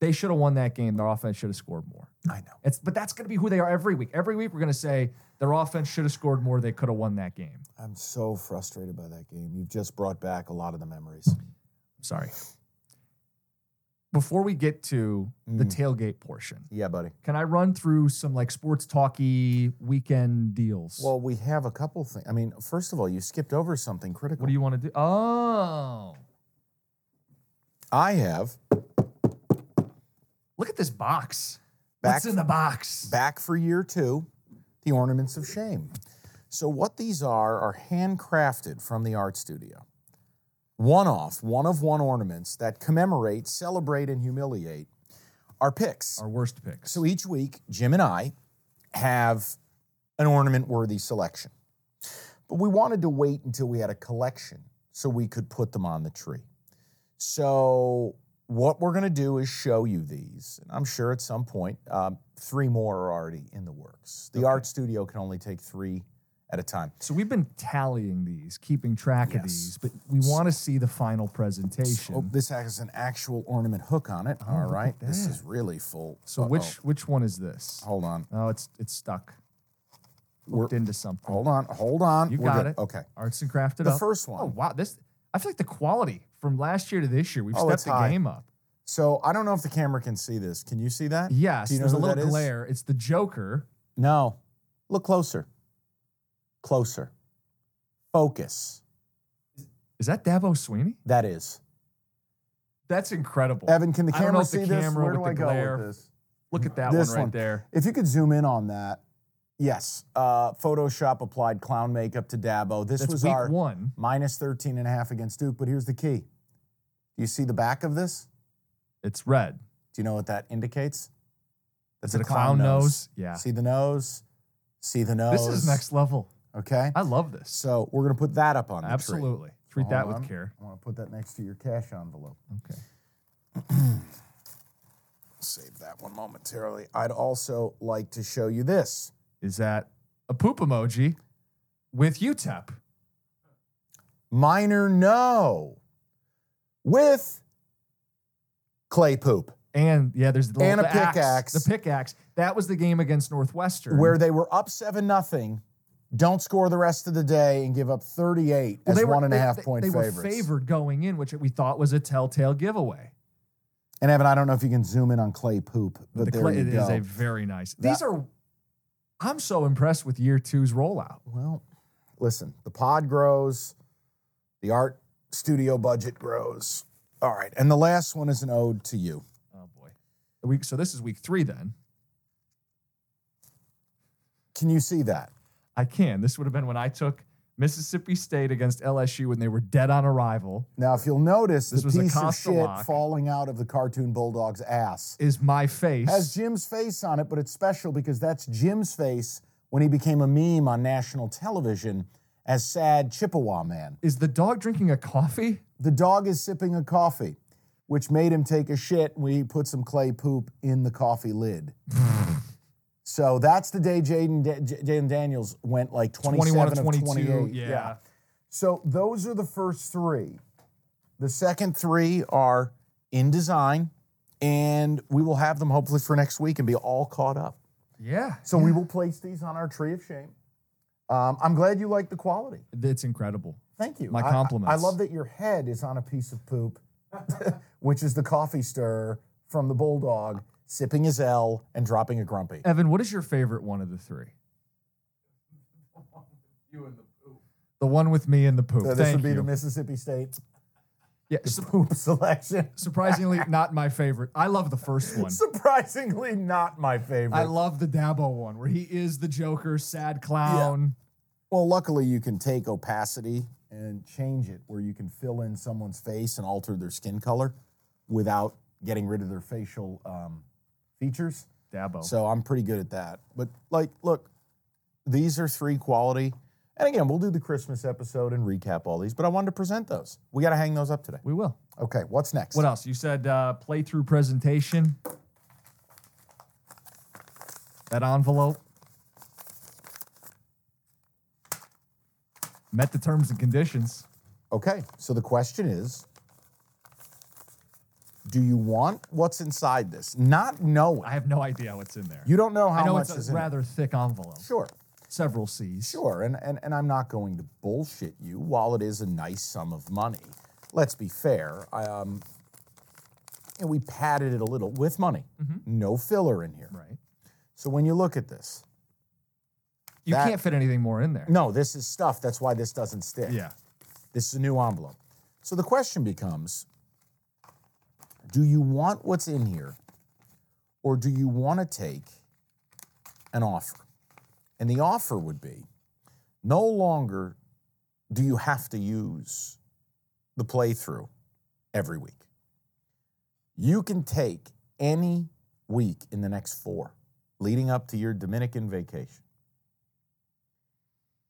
They should have won that game. Their offense should have scored more. I know. It's but that's going to be who they are every week. Every week we're going to say their offense should have scored more. They could have won that game. I'm so frustrated by that game. You've just brought back a lot of the memories. Sorry. Before we get to the Mm. tailgate portion, Yeah, buddy. can I run through some like sports talky weekend deals? Well, we have a couple things. I mean, first of all, you skipped over something critical. what do you want to do? Oh, I have look at this box. Back- What's in the box? back for year two, the ornaments of shame. So, what these are are handcrafted from the art studio. One off, one of one ornaments that commemorate, celebrate, and humiliate our picks. Our worst picks. So each week, Jim and I have an ornament worthy selection. But we wanted to wait until we had a collection so we could put them on the tree. So, what we're going to do is show you these. And I'm sure at some point, um, three more are already in the works. The art studio can only take three at a time. So we've been tallying these, keeping track of these, but we want to see the final presentation. Oh, this has an actual ornament hook on it. All look right. This is really full. so Uh-oh. which which one is this? Hold on. Oh, it's it's stuck. We're- Hooked into something. Hold on. Hold on. You We're got good. it. Okay. Arts and crafted The up. first Oh one. wow, this I feel like the quality from last year to this year, we've Oh, it's stepped the high. game up. So I don't know if the camera can see this. Can you see that? Yes, Do you know there's a who little is? glare. It's the Joker. No. Look closer. Closer. Focus. Is that Dabo Swinney? That is. That's incredible. Evan, can the I don't know camera if the see this? camera Where do with I the go glare- with this? Look at that This one right one. there. If you could zoom in on that. Yes. Uh, Photoshop applied clown makeup to Dabo. This That's was week our one. minus 13 and a half against Duke. But here's the key. Do you see the back of this? It's red. Do you know what that indicates? That's Is it a clown nose? Yeah. See the nose? See the nose? This is next level. Okay. I love this. So we're going to put that up on. Absolutely. Treat Hold that on. with care. I want to put that next to your cash envelope. Okay. Save that one momentarily. I'd also like to show you this. Is that a poop emoji with UTEP? Minor no with clay poop, And yeah, there's the, And a the axe, pickaxe. The pickaxe. That was the game against Northwestern. where they were up 7 nothing, don't score the rest of the day, and give up 38 Well, as they were, one and a half they- point they favorites. were favored going in, which we thought was a telltale giveaway. And Evan, I don't know if you can zoom in on clay poop, but, the there clay, you go. is a very nice. That- These are. I'm so impressed with year two's rollout. Well, listen, the pod grows, the art studio budget grows. All right. And the last one is an ode to you. Oh boy. Week. So this is week three then. Can you see that? I can. This would have been when I took Mississippi State against LSU when they were dead on arrival. Now, if you'll notice, This the was a piece of shit falling out of the cartoon bulldog's ass Is my face. has Jim's face on it, but it's special because that's Jim's face when he became a meme on national television as sad Chippewa man. is the dog drinking a coffee? The dog is sipping a coffee, which made him take a shit and we put some clay poop in the coffee lid. so that's the day Jayden Jayden Daniels went like 27 21 of 22. 28. Yeah. So those are the first three. The second three are in design, and we will have them hopefully for next week and be all caught up. Yeah. So we will place these on our tree of shame. Um, I'm glad you like the quality. It's incredible. Thank you. My I- I- compliments. I, love that your head is on a piece of poop, which is the coffee stir from the bulldog, sipping his L and dropping a grumpy. Evan, what is your favorite one of the three? The one with me and the poop. So this Thank would be you. the Mississippi State yeah, su- poop selection. surprisingly, not my favorite. I love the first one. Surprisingly, not my favorite. I love the Dabo one where he is the Joker, sad clown. Well, luckily you can take opacity and change it where you can fill in someone's face and alter their skin color without getting rid of their facial um, features. Dabo. So I'm pretty good at that. But like, look, these are three quality. And again, we'll do the Christmas episode and recap all these, but I wanted to present those. We got to hang those up today. we will. Okay, what's next? What else? You said uh, playthrough presentation. That envelope met the terms and conditions. Okay, so the question is Do you want what's inside this? Not knowing. I have no idea what's in there. You don't know how I know much it's is a in it. rather thick envelope. Sure. Several C's. Sure, and, and, and I'm not going to bullshit you. While it is a nice sum of money, let's be fair. I, um, and we padded it a little with money. No filler in here. Right. So when you look at this, You That- can't fit anything more in there. no, this is stuff. That's why this doesn't stick. Yeah. This is a new envelope. So the question becomes do you want what's in here or do you want to take an offer? And the offer would be no longer do you have to use the playthrough every week. You can take any week in the next four leading up to your Dominican vacation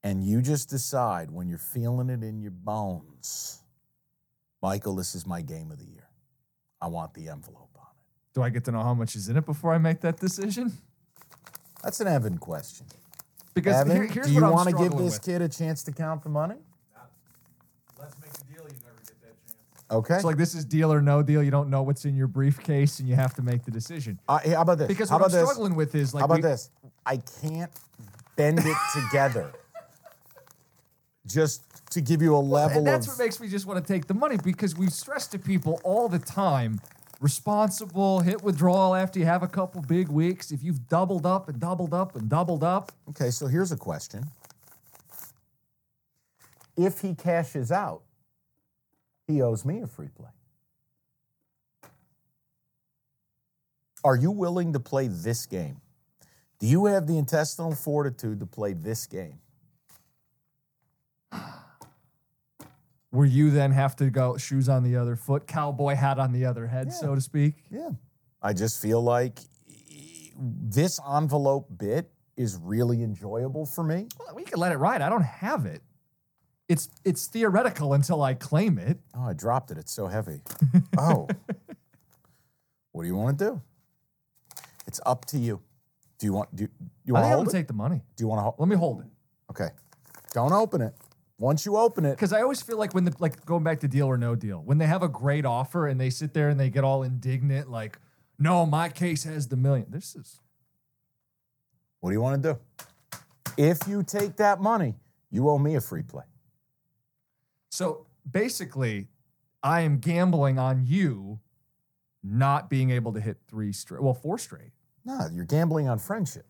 and you just decide when you're feeling it in your bones, Michael, this is my game of the year. I want the envelope on it. Do I get to know how much is in it before I make that decision? That's an Evan question. Because Evan, here- here's do you what I'm want to give this with. kid a chance to count the money? Let's make a deal. You never get that chance. Okay. It's like this is deal or no deal. You don't know what's in your briefcase, and you have to make the decision. Uh, how about this? Because how what about I'm this? struggling with is like how about we- this? I can't bend it together. Just to give you a level And that's of what makes me just want to take the money because we stress to people all the time responsible, hit withdrawal after you have a couple big weeks. If you've doubled up and doubled up and doubled up, Okay, so here's a question. If he cashes out, he owes me a free play. Are you willing to play this game? Do you have the intestinal fortitude to play this game? Where you then have to go shoes on the other foot, cowboy hat on the other head, so to speak. Yeah. I just feel like this envelope bit is really enjoyable for me. Well, we can let it ride. I don't have it. It's it's theoretical until I claim it. Oh, I dropped it. It's so heavy. oh. What do you want to do? It's up to you. Do you want do you, you want think to I'm hold gonna it? take the money. do you want to hold Let me hold it. Okay. Don't open it. Once you open it, Because I always feel like when the like going back to deal or no deal, when they have a great offer and they sit there and they get all indignant, like, no, my case has the million. This is what do you want to do? If you take that money, you owe me a free play. so basically, I am gambling on you not being able to hit three straight, well, four straight. No, you're gambling on friendship.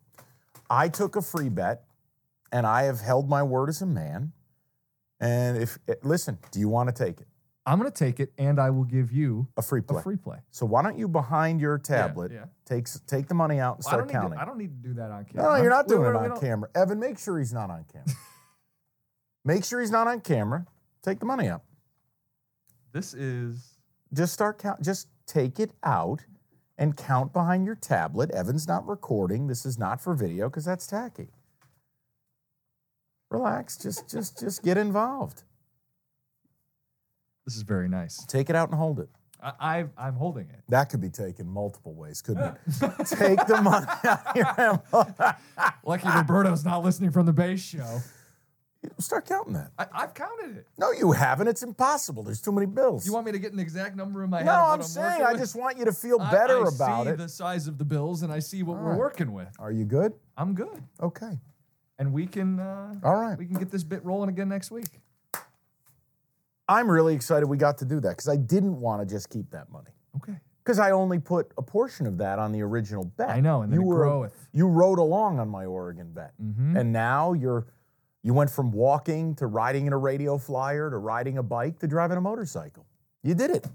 I took a free bet and I have held my word as a man. And if eh, listen, do you want to take it? I'm gonna take it and I will give you A free play. a free play. So why don't you behind your tablet yeah. take take the money out and Well, start don't counting? to, I don't need to do that on camera. no, you're not doing we- it on camera. Evan, make sure he's not on camera. make sure he's not on camera. Take the money out. This is Just start count. Just take it out and count behind your tablet. Evan's not recording. This is not for video because that's tacky. Relax. Just just just get involved. this is very nice. Take it out and hold it. I, I I'm holding it. That could be taken multiple ways, couldn't it? Take the money out of your envelope. Lucky Roberto's not listening from the base show. Start counting that. I, I've counted it. No, you haven't. It's impossible. There's too many bills. You want me to get an exact number in my head? no, what I'm saying I just want you to feel I- better I about see it. the size of the bills and I see what All we're right. working with. Are you good? I'm good, Okay. And we can. Uh, All right. we can get this bit rolling again next week. I'm really excited we got to do that because I didn't want to just keep that money. Okay. Because I only put a portion of that on the original bet. I know, and then you it were groweth. you rode along on my Oregon bet, Mhm. and now you're you went from walking to riding in a radio flyer to riding a bike to driving a motorcycle. You did it.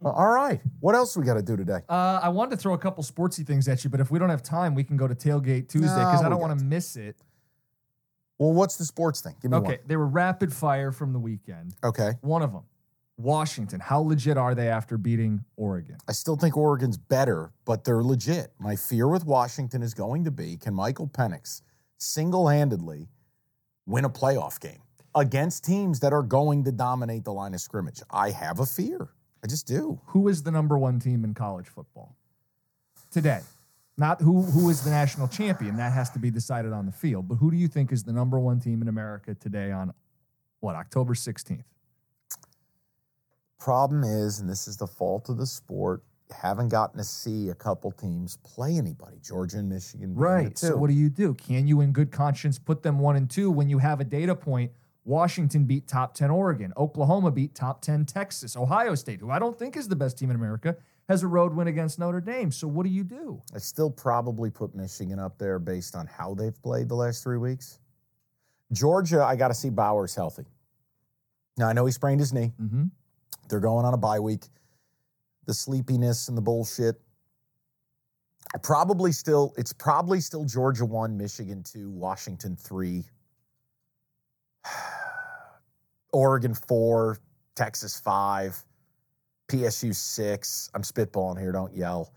Well, all right. What else we got to do today? Uh, I wanted to throw a couple sportsy things at you, but if we don't have time, we can go to Tailgate Tuesday No, because I don't want to miss it. Well, what's the sports thing? Give me Okay, they were rapid fire from the weekend. Okay. One of them, Washington. How legit are they after beating Oregon? I still think Oregon's better, but they're legit. My fear with Washington is going to be can Michael Penix single handedly win a playoff game against teams that are going to dominate the line of scrimmage? I have a fear. I just do. Who is the number one team in college football today? Not who who is the national champion. That has to be decided on the field. But who do you think is the number one team in America today on what October sixteenth? Problem is, and this is the fault of the sport, haven't gotten to see a couple teams play anybody. Georgia and Michigan. Right. So what do you do? Can you, in good conscience, put them one and two when you have a data point? Washington beat top 10 Oregon. Oklahoma beat top 10 Texas. Ohio State, who I don't think is the best team in America, has a road win against Notre Dame. So what do you do? I still probably put Michigan up there based on how they've played the last three weeks. Georgia, I got to see Bowers healthy. Now, I know he sprained his knee. Mm-hmm. They're going on a bye week. The sleepiness and the bullshit. I probably still, it's probably still Georgia 1, Michigan 2, Washington 3, Oregon 4, Texas 5, PSU 6. I'm spitballing here, don't yell.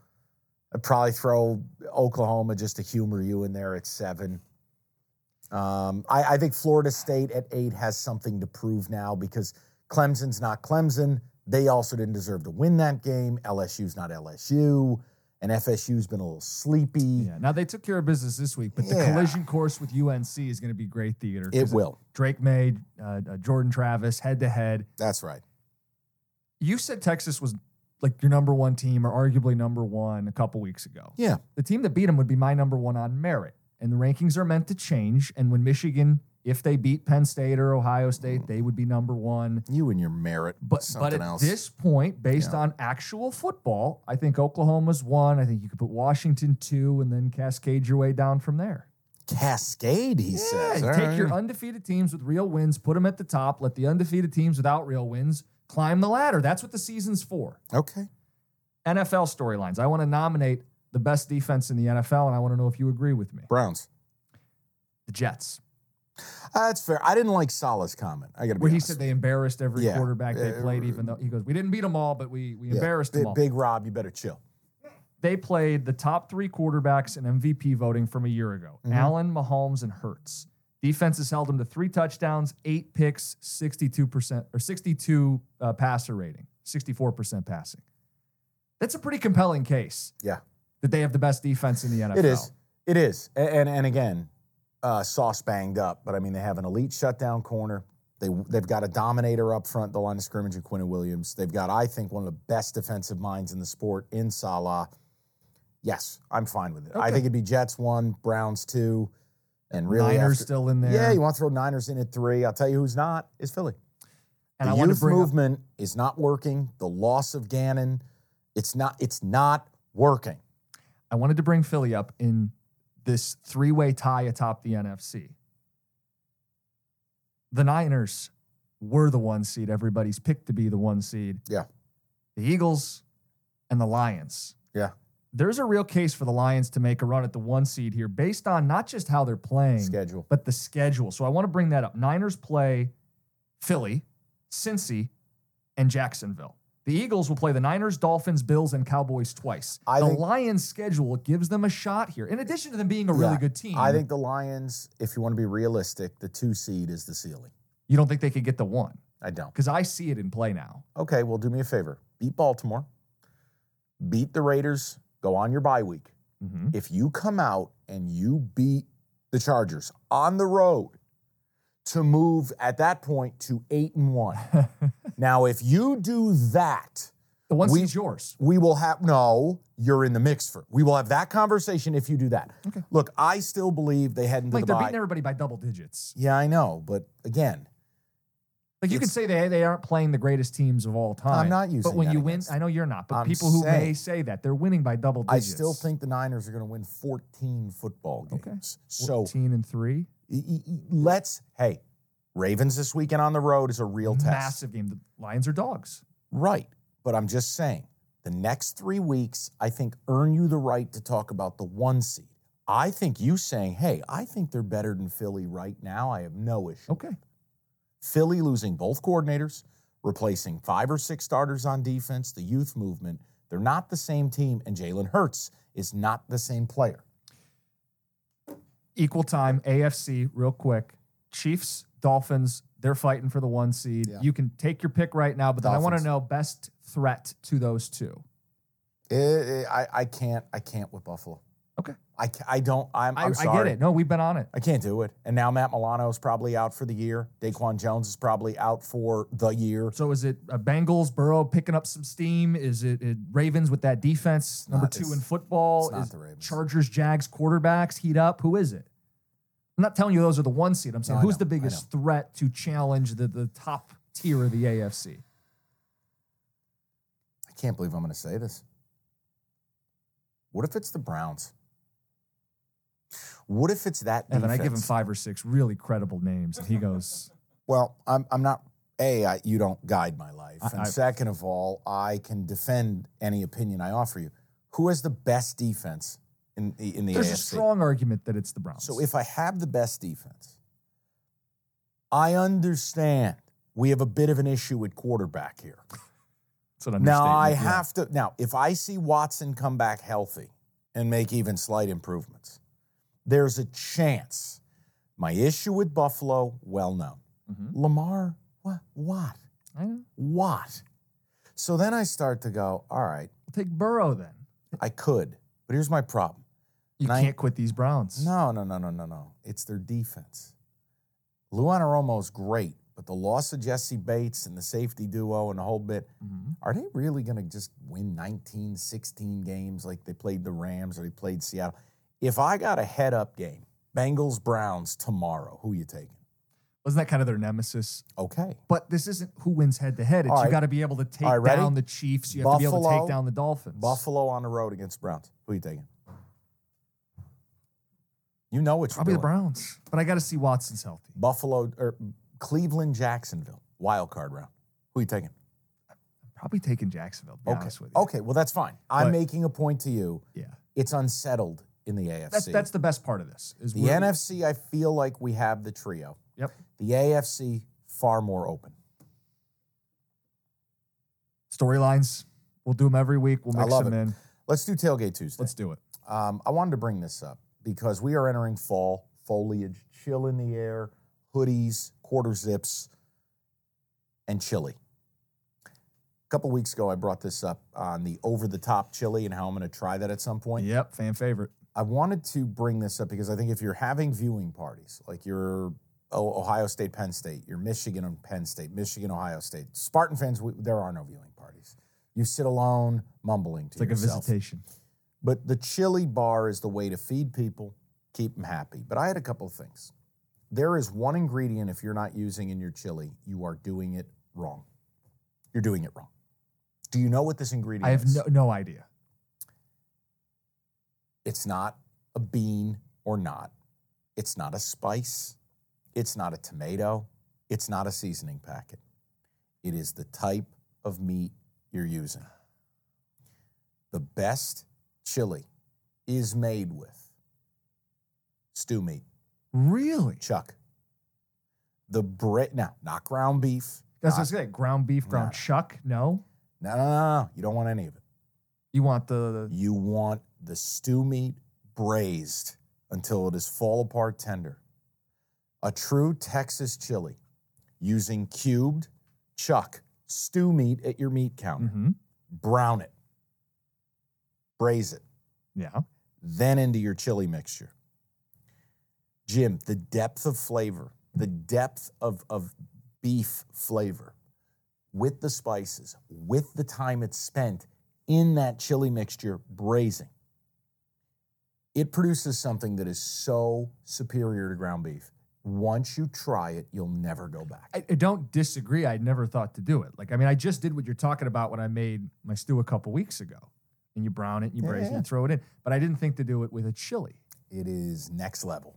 I'd probably throw Oklahoma just to humor you in there at 7. Um, I, I think Florida State at 8 has something to prove now because Clemson's not Clemson. They also didn't deserve to win that game. LSU's not LSU. And FSU's been a little sleepy. Yeah. Now they took care of business this week, but the collision course with UNC is going to be great theater. It will. Drake Maye, uh, uh, Jordan Travis, head to head. That's right. You said Texas was like your number one team or arguably number one a couple weeks ago. Yeah. The team that beat them would be my number one on merit. And the rankings are meant to change. And when Michigan, if they beat Penn State or Ohio State, they would be number one. You and your merit. But but at else. this point, based Yeah. on actual football, I think Oklahoma's one. I think you could put Washington two, and then cascade your way down from there. Cascade, he Yeah, says. take your undefeated teams with real wins, put them at the top. Let the undefeated teams without real wins climb the ladder. That's what the season's for. okay. NFL storylines. I want to nominate the best defense in the NFL, and I want to know if you agree with me. Browns. The Jets, Uh, that's fair. I didn't like Salah's comment. I got to be where he said they embarrassed every Yeah. quarterback they played, even though he goes, we didn't beat them all, but we we Yeah. embarrassed them all. Big Rob, you better chill. they played the top three quarterbacks in MVP voting from a year ago Mhm. Allen, Mahomes, and Hurts. Defenses held them to three touchdowns, eight picks, 62% or 62 uh, passer rating, 64% passing. That's a pretty compelling case Yeah. that they have the best defense in the NFL. It is. It is. A- And and, again, uh, Sauce banged up, but I mean they have an elite shutdown corner. They they've got a dominator up front, the line of scrimmage, and Quinn Williams. They've got, I think, one of the best defensive minds in the sport in Salah. Yes, I'm fine with it. I think it'd be Jets one, Browns two, and really Niners after- still in there. Yeah, you want to throw Niners in at three. I'll tell you who's not is Philly. and the I youth bring up, movement is not working. The loss of Gannon, it's not. It's not working. I wanted to bring Philly up in this three-way tie atop the NFC. The Niners were the one seed. Everybody's picked to be the one seed. Yeah. The Eagles and the Lions. Yeah. There's a real case for the Lions to make a run at the one seed here based on not just how they're playing, Schedule. but the schedule. So I want to bring that up. Niners play Philly, Cincy, and Jacksonville. The Eagles will play the Niners, Dolphins, Bills, and Cowboys twice. I the think- Lions' schedule gives them a shot here. In addition to them being a really Yeah. good team, I think the Lions, if you want to be realistic, the two seed is the ceiling. you don't think they could get the one I don't. because I see it in play now. Okay, well, do me a favor. Beat Baltimore, beat the Raiders, go on your bye week. Mm-hmm. If you come out and you beat the Chargers on the road to move at that point to eight and one. now, if you do that, The one We- yours. we will have no, you're in the mix for. We will have that conversation if you do that. Okay. Look, I still believe they head into Like the Like they're bye. beating everybody by double digits. yeah, I know, but again, Like you can say they they aren't playing the greatest teams of all time. I'm not using. But when you win, I know you're not. But I'm people who may say that they're winning by double digits. I still think the Niners are going to win 14 football games. Okay. So 14 and three, let's, hey, Ravens this weekend on the road is a real test. massive game. The Lions are dogs. Right. But I'm just saying, the next three weeks, I think, earn you the right to talk about the one seed. I think you saying, hey, I think they're better than Philly right now, I have no issue. Okay. Philly losing both coordinators, replacing five or six starters on defense, the youth movement. They're not the same team, and Jalen Hurts is not the same player. Equal time, AFC, real quick. Chiefs, Dolphins, they're fighting for the one seed. Yeah. You can take your pick right now, but then I want to know best threat to those two. Eh, eh, I, I can't. I can't with Buffalo. I, I don't. I'm, I, I'm I sorry. get it. No, we've been on it. I can't do it. And now Matt Milano is probably out for the year. Daquan Jones is probably out for the year. So is it uh, Bengals, Burrow picking up some steam? Is it, it Ravens with that defense, number not- two in football? it's not Is the Ravens. Chargers, Jags, quarterbacks heat up? Who is it? I'm not telling you those are the one seed. I'm saying No, who's know, the biggest threat to challenge the, the top tier of the AFC? I can't believe I'm going to say this. What if it's the Browns? What if it's that And then I give him five or six really credible names, and he goes, Well, I'm, I'm not. A, I, you don't guide my life, I- and I- second of all, I can defend any opinion I offer you. Who has the best defense in the in the "There's AFC? a strong argument that it's the Browns." So if I have the best defense, I understand we have a bit of an issue with quarterback here. Now I yeah. have to. Now, if I see Watson come back healthy and make even slight improvements, there's a chance. My issue with Buffalo, well known. Mhm. Lamar, what? What? What? So then I start to go, all right, Take Burrow then. I could, but here's my problem. You can't quit these Browns. No, no, no, no, no, no. It's their defense. Luan Aromo's great, but the loss of Jessie Bates and the safety duo and the whole bit, Mhm. are they really going to just win 19, 16 games like they played the Rams or they played Seattle? If I got a head up game, Bengals Browns tomorrow, who you taking? Wasn't that kind of their nemesis? Okay. But this isn't who wins head to head. It's All you got to be able to take right, down the Chiefs. You have to be able to take down the Dolphins. Buffalo on the road against Browns. Who you taking? You know what Probably the. Browns. But I got to see Watson's healthy. Buffalo or Cleveland, Jacksonville, wild card round. Who you taking? Probably taking Jacksonville, to be Okay. honest with you. Okay, well that's fine. I'm making a point to you. Yeah. It's unsettled in the AFC. That's that's the best part of this. Is the NFC. I feel like we have the trio. Yep. The AFC far more open. Storylines. We'll do them every week. We'll mix them it. in. Let's do tailgate Tuesday. Let's do it. Um, I wanted to bring this up because we are entering fall, foliage, chill in the air, hoodies, quarter zips, and chili. A couple weeks ago, I brought this up on the over the top chili and how I'm going to try that at some point. Yep. Fan favorite. I wanted to bring this up because I think if you're having viewing parties, like you're oh, Ohio State, Penn State, you're Michigan and Penn State, Michigan, Ohio State, Spartan fans, we, there are no viewing parties. You sit alone, mumbling to yourself. Like a visitation. But the chili bar is the way to feed people, keep them happy. But I had a couple of things. There is one ingredient if you're not using in your chili, you are doing it wrong. You're doing it wrong. Do you know what this ingredient I have is? no, no idea. It's not a bean or not. It's not a spice. It's not a tomato. It's not a seasoning packet. It is the type of meat you're using. The best chili is made with stew meat, Really? chuck. The bread, now, not ground beef. That's not- just like ground beef, ground No. chuck. No. no, no, no, no. You don't want any of it. You want the You want the stew meat braised until it is fall apart tender. A true Texas chili using cubed chuck stew meat at your meat counter. Mhm. Brown it, braise it, yeah. then into your chili mixture. Jim, the depth of flavor, the depth of, of beef flavor with the spices, with the time it's spent in that chili mixture braising, it produces something that is so superior to ground beef. Once you try it, you'll never go back. I, I don't disagree. I never thought to do it. Like, I mean, I just did what you're talking about when I made my stew a couple weeks ago. And you brown it, and you Yeah, braise it, yeah. and you throw it in. But I didn't think to do it with a chili. It is next level.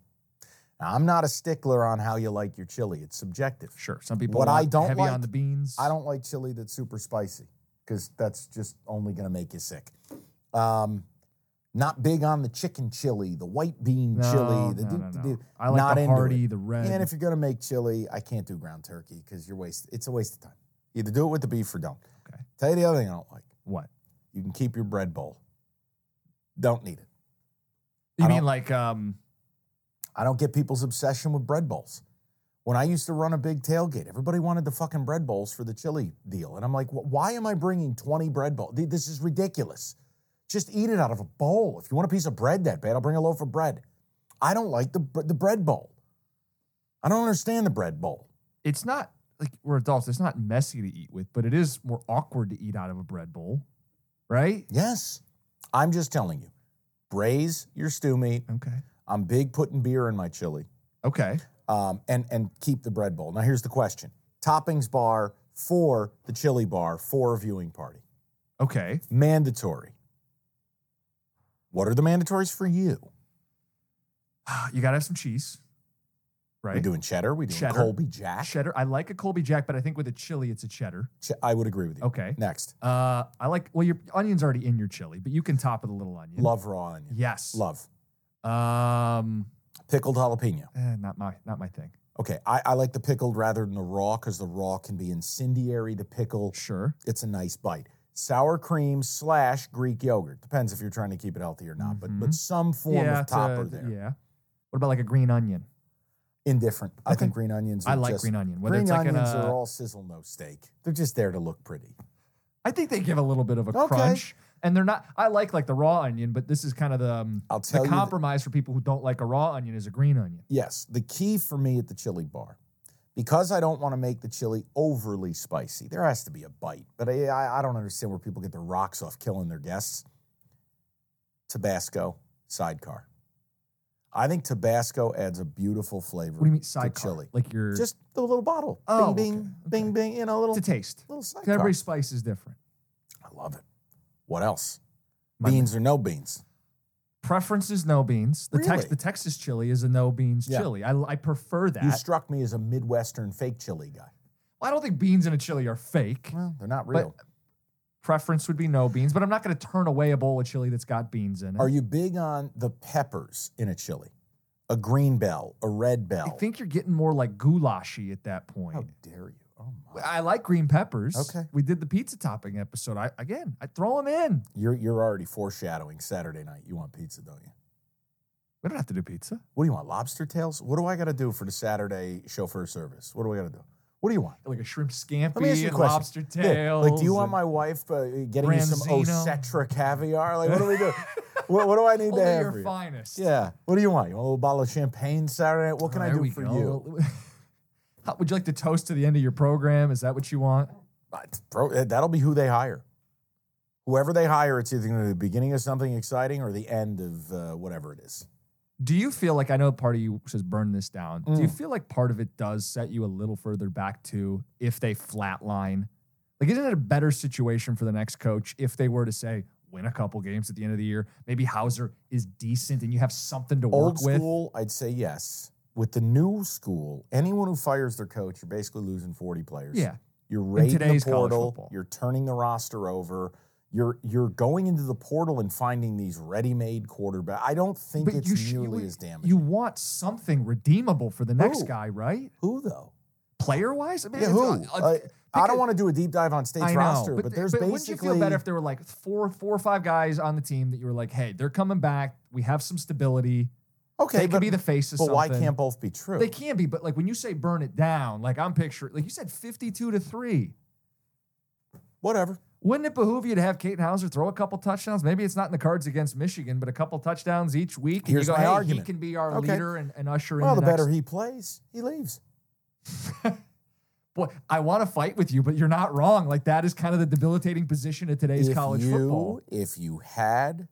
Now, I'm not a stickler on how you like your chili. It's subjective. Sure, some people What I don't heavy like- on the beans. I don't like chili that's super spicy because that's just only going to make you sick. Um, Not big on the chicken chili, the white bean No, chili. The, no, no, no. I like not the hearty, the red. And if you're gonna make chili, I can't do ground turkey because you're waste. It's a waste of time. Either do it with the beef or don't. Okay. Tell you the other thing I don't like. What? You can keep your bread bowl. Don't need it. You I mean like um I don't get people's obsession with bread bowls. When I used to run a big tailgate, everybody wanted the fucking bread bowls for the chili deal. And I'm like, why am I bringing 20 bread bowls? This is ridiculous. Just eat it out of a bowl. If you want a piece of bread that bad, I'll bring a loaf of bread. I don't like the, the bread bowl. I don't understand the bread bowl. it's not like we're adults, it's not messy to eat with, but it is more awkward to eat out of a bread bowl. Right? Yes. I'm just telling you, braise your stew meat. Okay. I'm big putting beer in my chili. Okay. um, and and keep the bread bowl. Now here's the question: toppings bar for the chili bar for a viewing party, Okay. mandatory. What are the mandatories for you? You gotta have some cheese. Right? We doing cheddar? We doing Cheddar. Colby Jack? Cheddar. I like a Colby Jack, but I think with a chili, it's a cheddar. Che- I would agree with you. Okay. Next, Uh, I like. Well, your onion's already in your chili, but you can top it with a little onion. love raw onion. Yes. Love Um, pickled jalapeno. eh, not my not my thing. Okay, I, I like the pickled rather than the raw because the raw can be incendiary. The pickle, Sure. it's a nice bite. Sour cream slash Greek yogurt depends if you're trying to keep it healthy or not, but but some form yeah. of to- topper there. Yeah. What about like a green onion? Indifferent. I think green onions. Are I like just- green onion. Whether green it's like onions a- are all sizzle no steak. They're just there to look pretty. I think they give a little bit of a Okay. crunch, and they're not. I like like the raw onion, but this is kind of the um, I'll tell the that- compromise for people who don't like a raw onion is a green onion. Yes, the key for me at the chili bar, because I don't want to make the chili overly spicy. There has to be a bite, but I, I, don't understand where people get their rocks off killing their guests. Tabasco sidecar. I think Tabasco adds a beautiful flavor What do you mean to sidecar? chili. Like your Just the little bottle. Oh, bing, bing, okay, bing, bing. You know, a little, to taste. little sidecar. Every spice is different. I love it. What else? My- Beans or no beans? Preference is no beans. The Really? tex the Texas chili is a no beans Yeah. chili. I, I prefer that. You struck me as a Midwestern fake chili guy. Well, I don't think beans in a chili are fake. Well, they're not real. preference would be no beans, but I'm not going to turn away a bowl of chili that's got beans in it. Are you big on the peppers in a chili? A green bell, a red bell. I think you're getting more like goulashy at that point. How dare you? Oh my! I like green peppers. Okay. We did the pizza topping episode. I again, I throw them in. You're you're already foreshadowing Saturday night. You want pizza, don't you? We don't have to do pizza. What do you want? Lobster tails? What do I got to do for the Saturday chauffeur service? What do I got to do? What do you want? Like a shrimp Let me ask scampi you a question. lobster Yeah, tails. Like, do you want my wife uh, getting you some Branzino. Osetra caviar? Like, what do we do? what, what do I need Only to have your for you? finest. Yeah. What do you want? You want a little bottle of champagne Saturday night? What can I There do we for go. you? How, would you like to toast to the end of your program? Is that what you want? But, uh, that'll be who they hire. Whoever they hire, it's either going to be the beginning of something exciting or the end of uh, whatever it is. Do you feel like I know part of you says burn this down? Do Mm. you feel like part of it does set you a little further back to if they flatline? Like, isn't it a better situation for the next coach if they were to say win a couple games at the end of the year? Maybe Houser is decent and you have something to Old work with. school, I'd say yes. With the new school, anyone who fires their coach, you're basically losing 40 players. Yeah, You're raiding the portal. You're turning the roster over. You're you're going into the portal and finding these ready-made quarterback. I don't think it's sh- nearly you, as damaging. You want something redeemable for the next Who? guy, right? who though? Player wise, I mean, Yeah, who? uh, Uh, I don't want to do a deep dive on state's know, roster, but, but, there's but basically wouldn't you feel better if there were like four, four or five guys on the team that you were like, hey, they're coming back. We have some stability. Okay, they could but, be the face of but why can't both be true? They can be, but like when you say burn it down, like I'm picturing, like you said, 52 to three. Whatever. Wouldn't it behoove you to have Katin Houser throw a couple touchdowns? Maybe it's not in the cards against Michigan, but a couple touchdowns each week. And Here's you go, my hey, argument. he can be our Okay. leader and, and usher Well, in the, the, better next- he plays, he leaves. Boy, I want to fight with you, but you're not wrong. Like that is kind of the debilitating position of today's if college you, football. If you had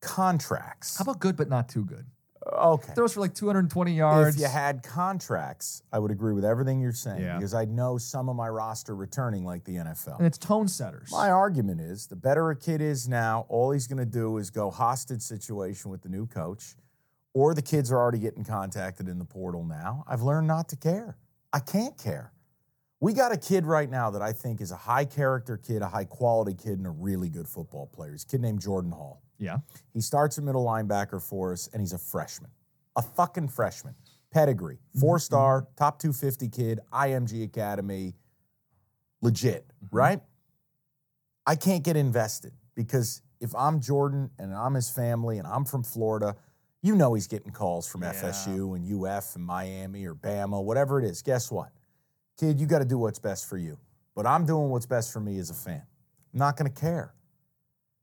contracts, How about good but not too good? Okay. Throws for like 220 yards. If you had contracts, I would agree with everything you're saying Yeah. because I know some of my roster returning like the NFL. and it's tone setters. My argument is the better a kid is now, all he's going to do is go hostage situation with the new coach, or the kids are already getting contacted in the portal now. I've learned not to care. I can't care. We got a kid right now that I think is a high character kid, a high quality kid, and a really good football player. He's a kid named Jordan Hall. Yeah. He starts a middle linebacker for us, and he's a freshman. A fucking freshman. Pedigree. Mm-hmm. Four star, top 250 kid, IMG Academy. Legit, mm-hmm. right? I can't get invested because if I'm Jordan and I'm his family and I'm from Florida, you know he's getting calls from FSU and UF and Miami or Bama, whatever it is. Guess what? Kid, you got to do what's best for you. But I'm doing what's best for me as a fan. I'm not going to care.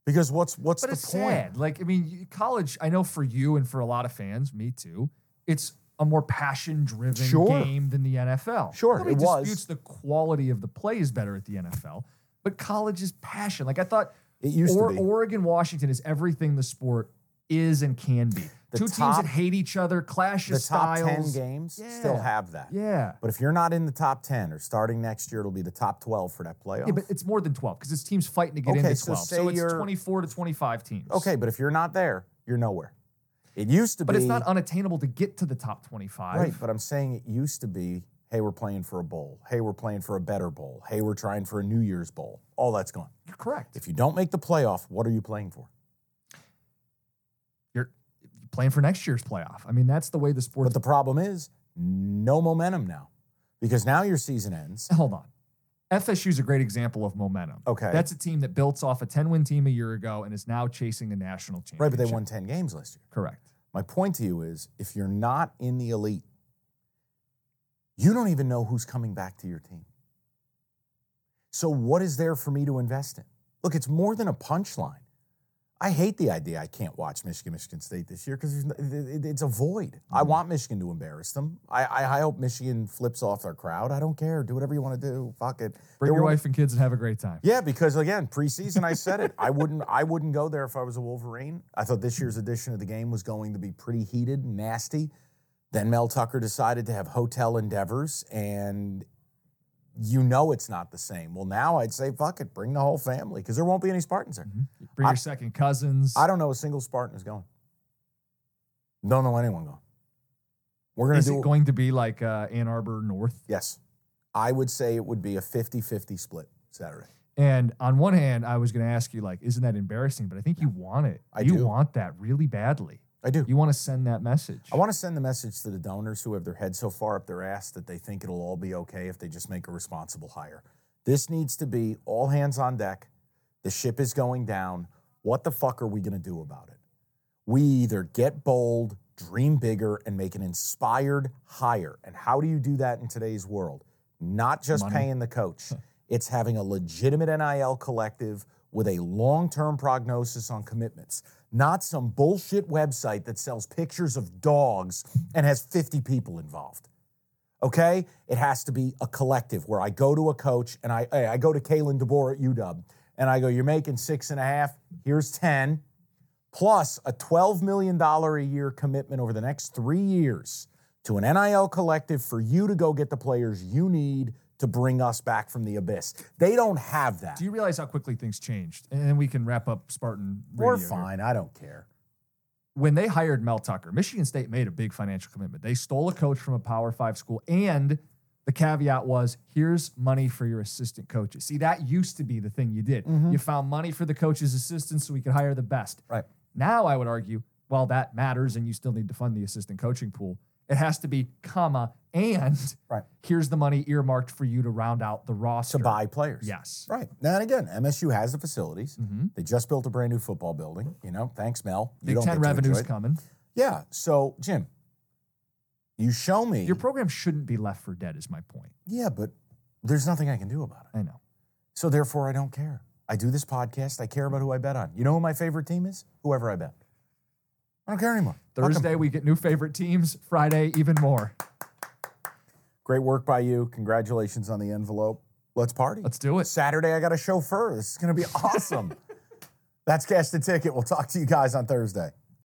Because what's what's But the it's point? sad. Like, I mean, college, I know for you and for a lot of fans, me too, it's a more passion driven Sure. game than the NFL. Sure, Nobody it was. disputes the quality of the play is better at the NFL, but college is passion. Like, I thought It used or, to be. Oregon, Washington is everything the sport is and can be. The Two teams that hate each other, clash the of top 10 games still Yeah. have that. Yeah. But if you're not in the top 10 or starting next year, it'll be the top 12 for that playoff. Yeah, but it's more than 12 because it's teams fighting to get Okay, into so 12. So, say it's you're- 24 to 25 teams. okay, but if you're not there, you're nowhere. It used to But be. it's not unattainable to get to the top 25. Right, but I'm saying it used to be hey, we're playing for a bowl. Hey, we're playing for a better bowl. Hey, we're trying for a New Year's bowl. All that's gone. You're correct. If you don't make the playoff, what are you playing for? Playing for next year's playoff. I mean, that's the way the sport. But the problem is no momentum now because now your season ends. Hold on. FSU is a great example of momentum. Okay. That's a team that built off a 10 win team a year ago and is now chasing the national championship. Right, but they won 10 games last year. Correct. My point to you is if you're not in the elite, you don't even know who's coming back to your team. So, what is there for me to invest in? Look, it's more than a punchline. I hate the idea I can't watch Michigan, Michigan State this year because it's a void. I Mm-hmm. want Michigan to embarrass them. I, I, I hope Michigan flips off their crowd. I don't care. Do whatever you want to do. Fuck it. Bring your wife and kids and have a great time. yeah, because again, preseason, I said it. I wouldn't. I wouldn't go there if I was a Wolverine. I thought this year's edition of the game was going to be pretty heated, nasty. Then Mel Tucker decided to have hotel endeavors, and you know it's not the same. Well, now I'd say fuck it, bring the whole family because there won't be any Spartans there. Bring I- your second cousins. I don't know a single Spartan is going. Don't know anyone going. We're gonna Is do it going to be like uh, Ann Arbor North? Yes, I would say it would be a 50-50 split Saturday. And on one hand, I was going to ask you, like, isn't that embarrassing? But I think you want it. I you do. want that really badly. I do. You want to send that message. I want to send the message to the donors who have their head so far up their ass that they think it'll all be okay if they just make a responsible hire. This needs to be all hands on deck. The ship is going down. What the fuck are we going to do about it? We either get bold, dream bigger, and make an inspired hire. And how do you do that in today's world? Not just Money. paying the coach, it's having a legitimate NIL collective with a long term prognosis on commitments, not some bullshit website that sells pictures of dogs and has 50 people involved. Okay? It has to be a collective where I go to a coach and I, I go to Kalen DeBoer at UW and I go, You're making six and a half, here's 10, plus a $12 million a year commitment over the next three years to an NIL collective for you to go get the players you need to bring us back from the abyss. They don't have that. Do you realize how quickly things changed? And then we can wrap up Spartan. We're radio here. fine. I don't care. When they hired Mel Tucker, Michigan State made a big financial commitment. They stole a coach from a Power Five school, and the caveat was here's money for your assistant coaches. See, that used to be the thing you did. Mm-hmm. You found money for the coaches' assistants so we could hire the best. Right. Now, I would argue, while that matters and you still need to fund the assistant coaching pool, it has to be, comma, and Right. here's the money earmarked for you to round out the roster. To buy players. Yes. Right. Now and again, MSU has the facilities. Mhm. They just built a brand new football building. You know, thanks, Mel. You Big don't Ten revenues coming. Yeah. So, Jim, you show me. Your program shouldn't be left for dead, is my point. yeah, but there's nothing I can do about it. I know. So therefore, I don't care. I do this podcast. I care about who I bet on. You know who my favorite team is? Whoever I bet. I don't care anymore. Thursday, we get new favorite teams. Friday, even more. Great work by you. Congratulations on the envelope. Let's party. Let's do it. Saturday, I got a chauffeur. This is going to be awesome. That's Cash the Ticket. We'll talk to you guys on Thursday.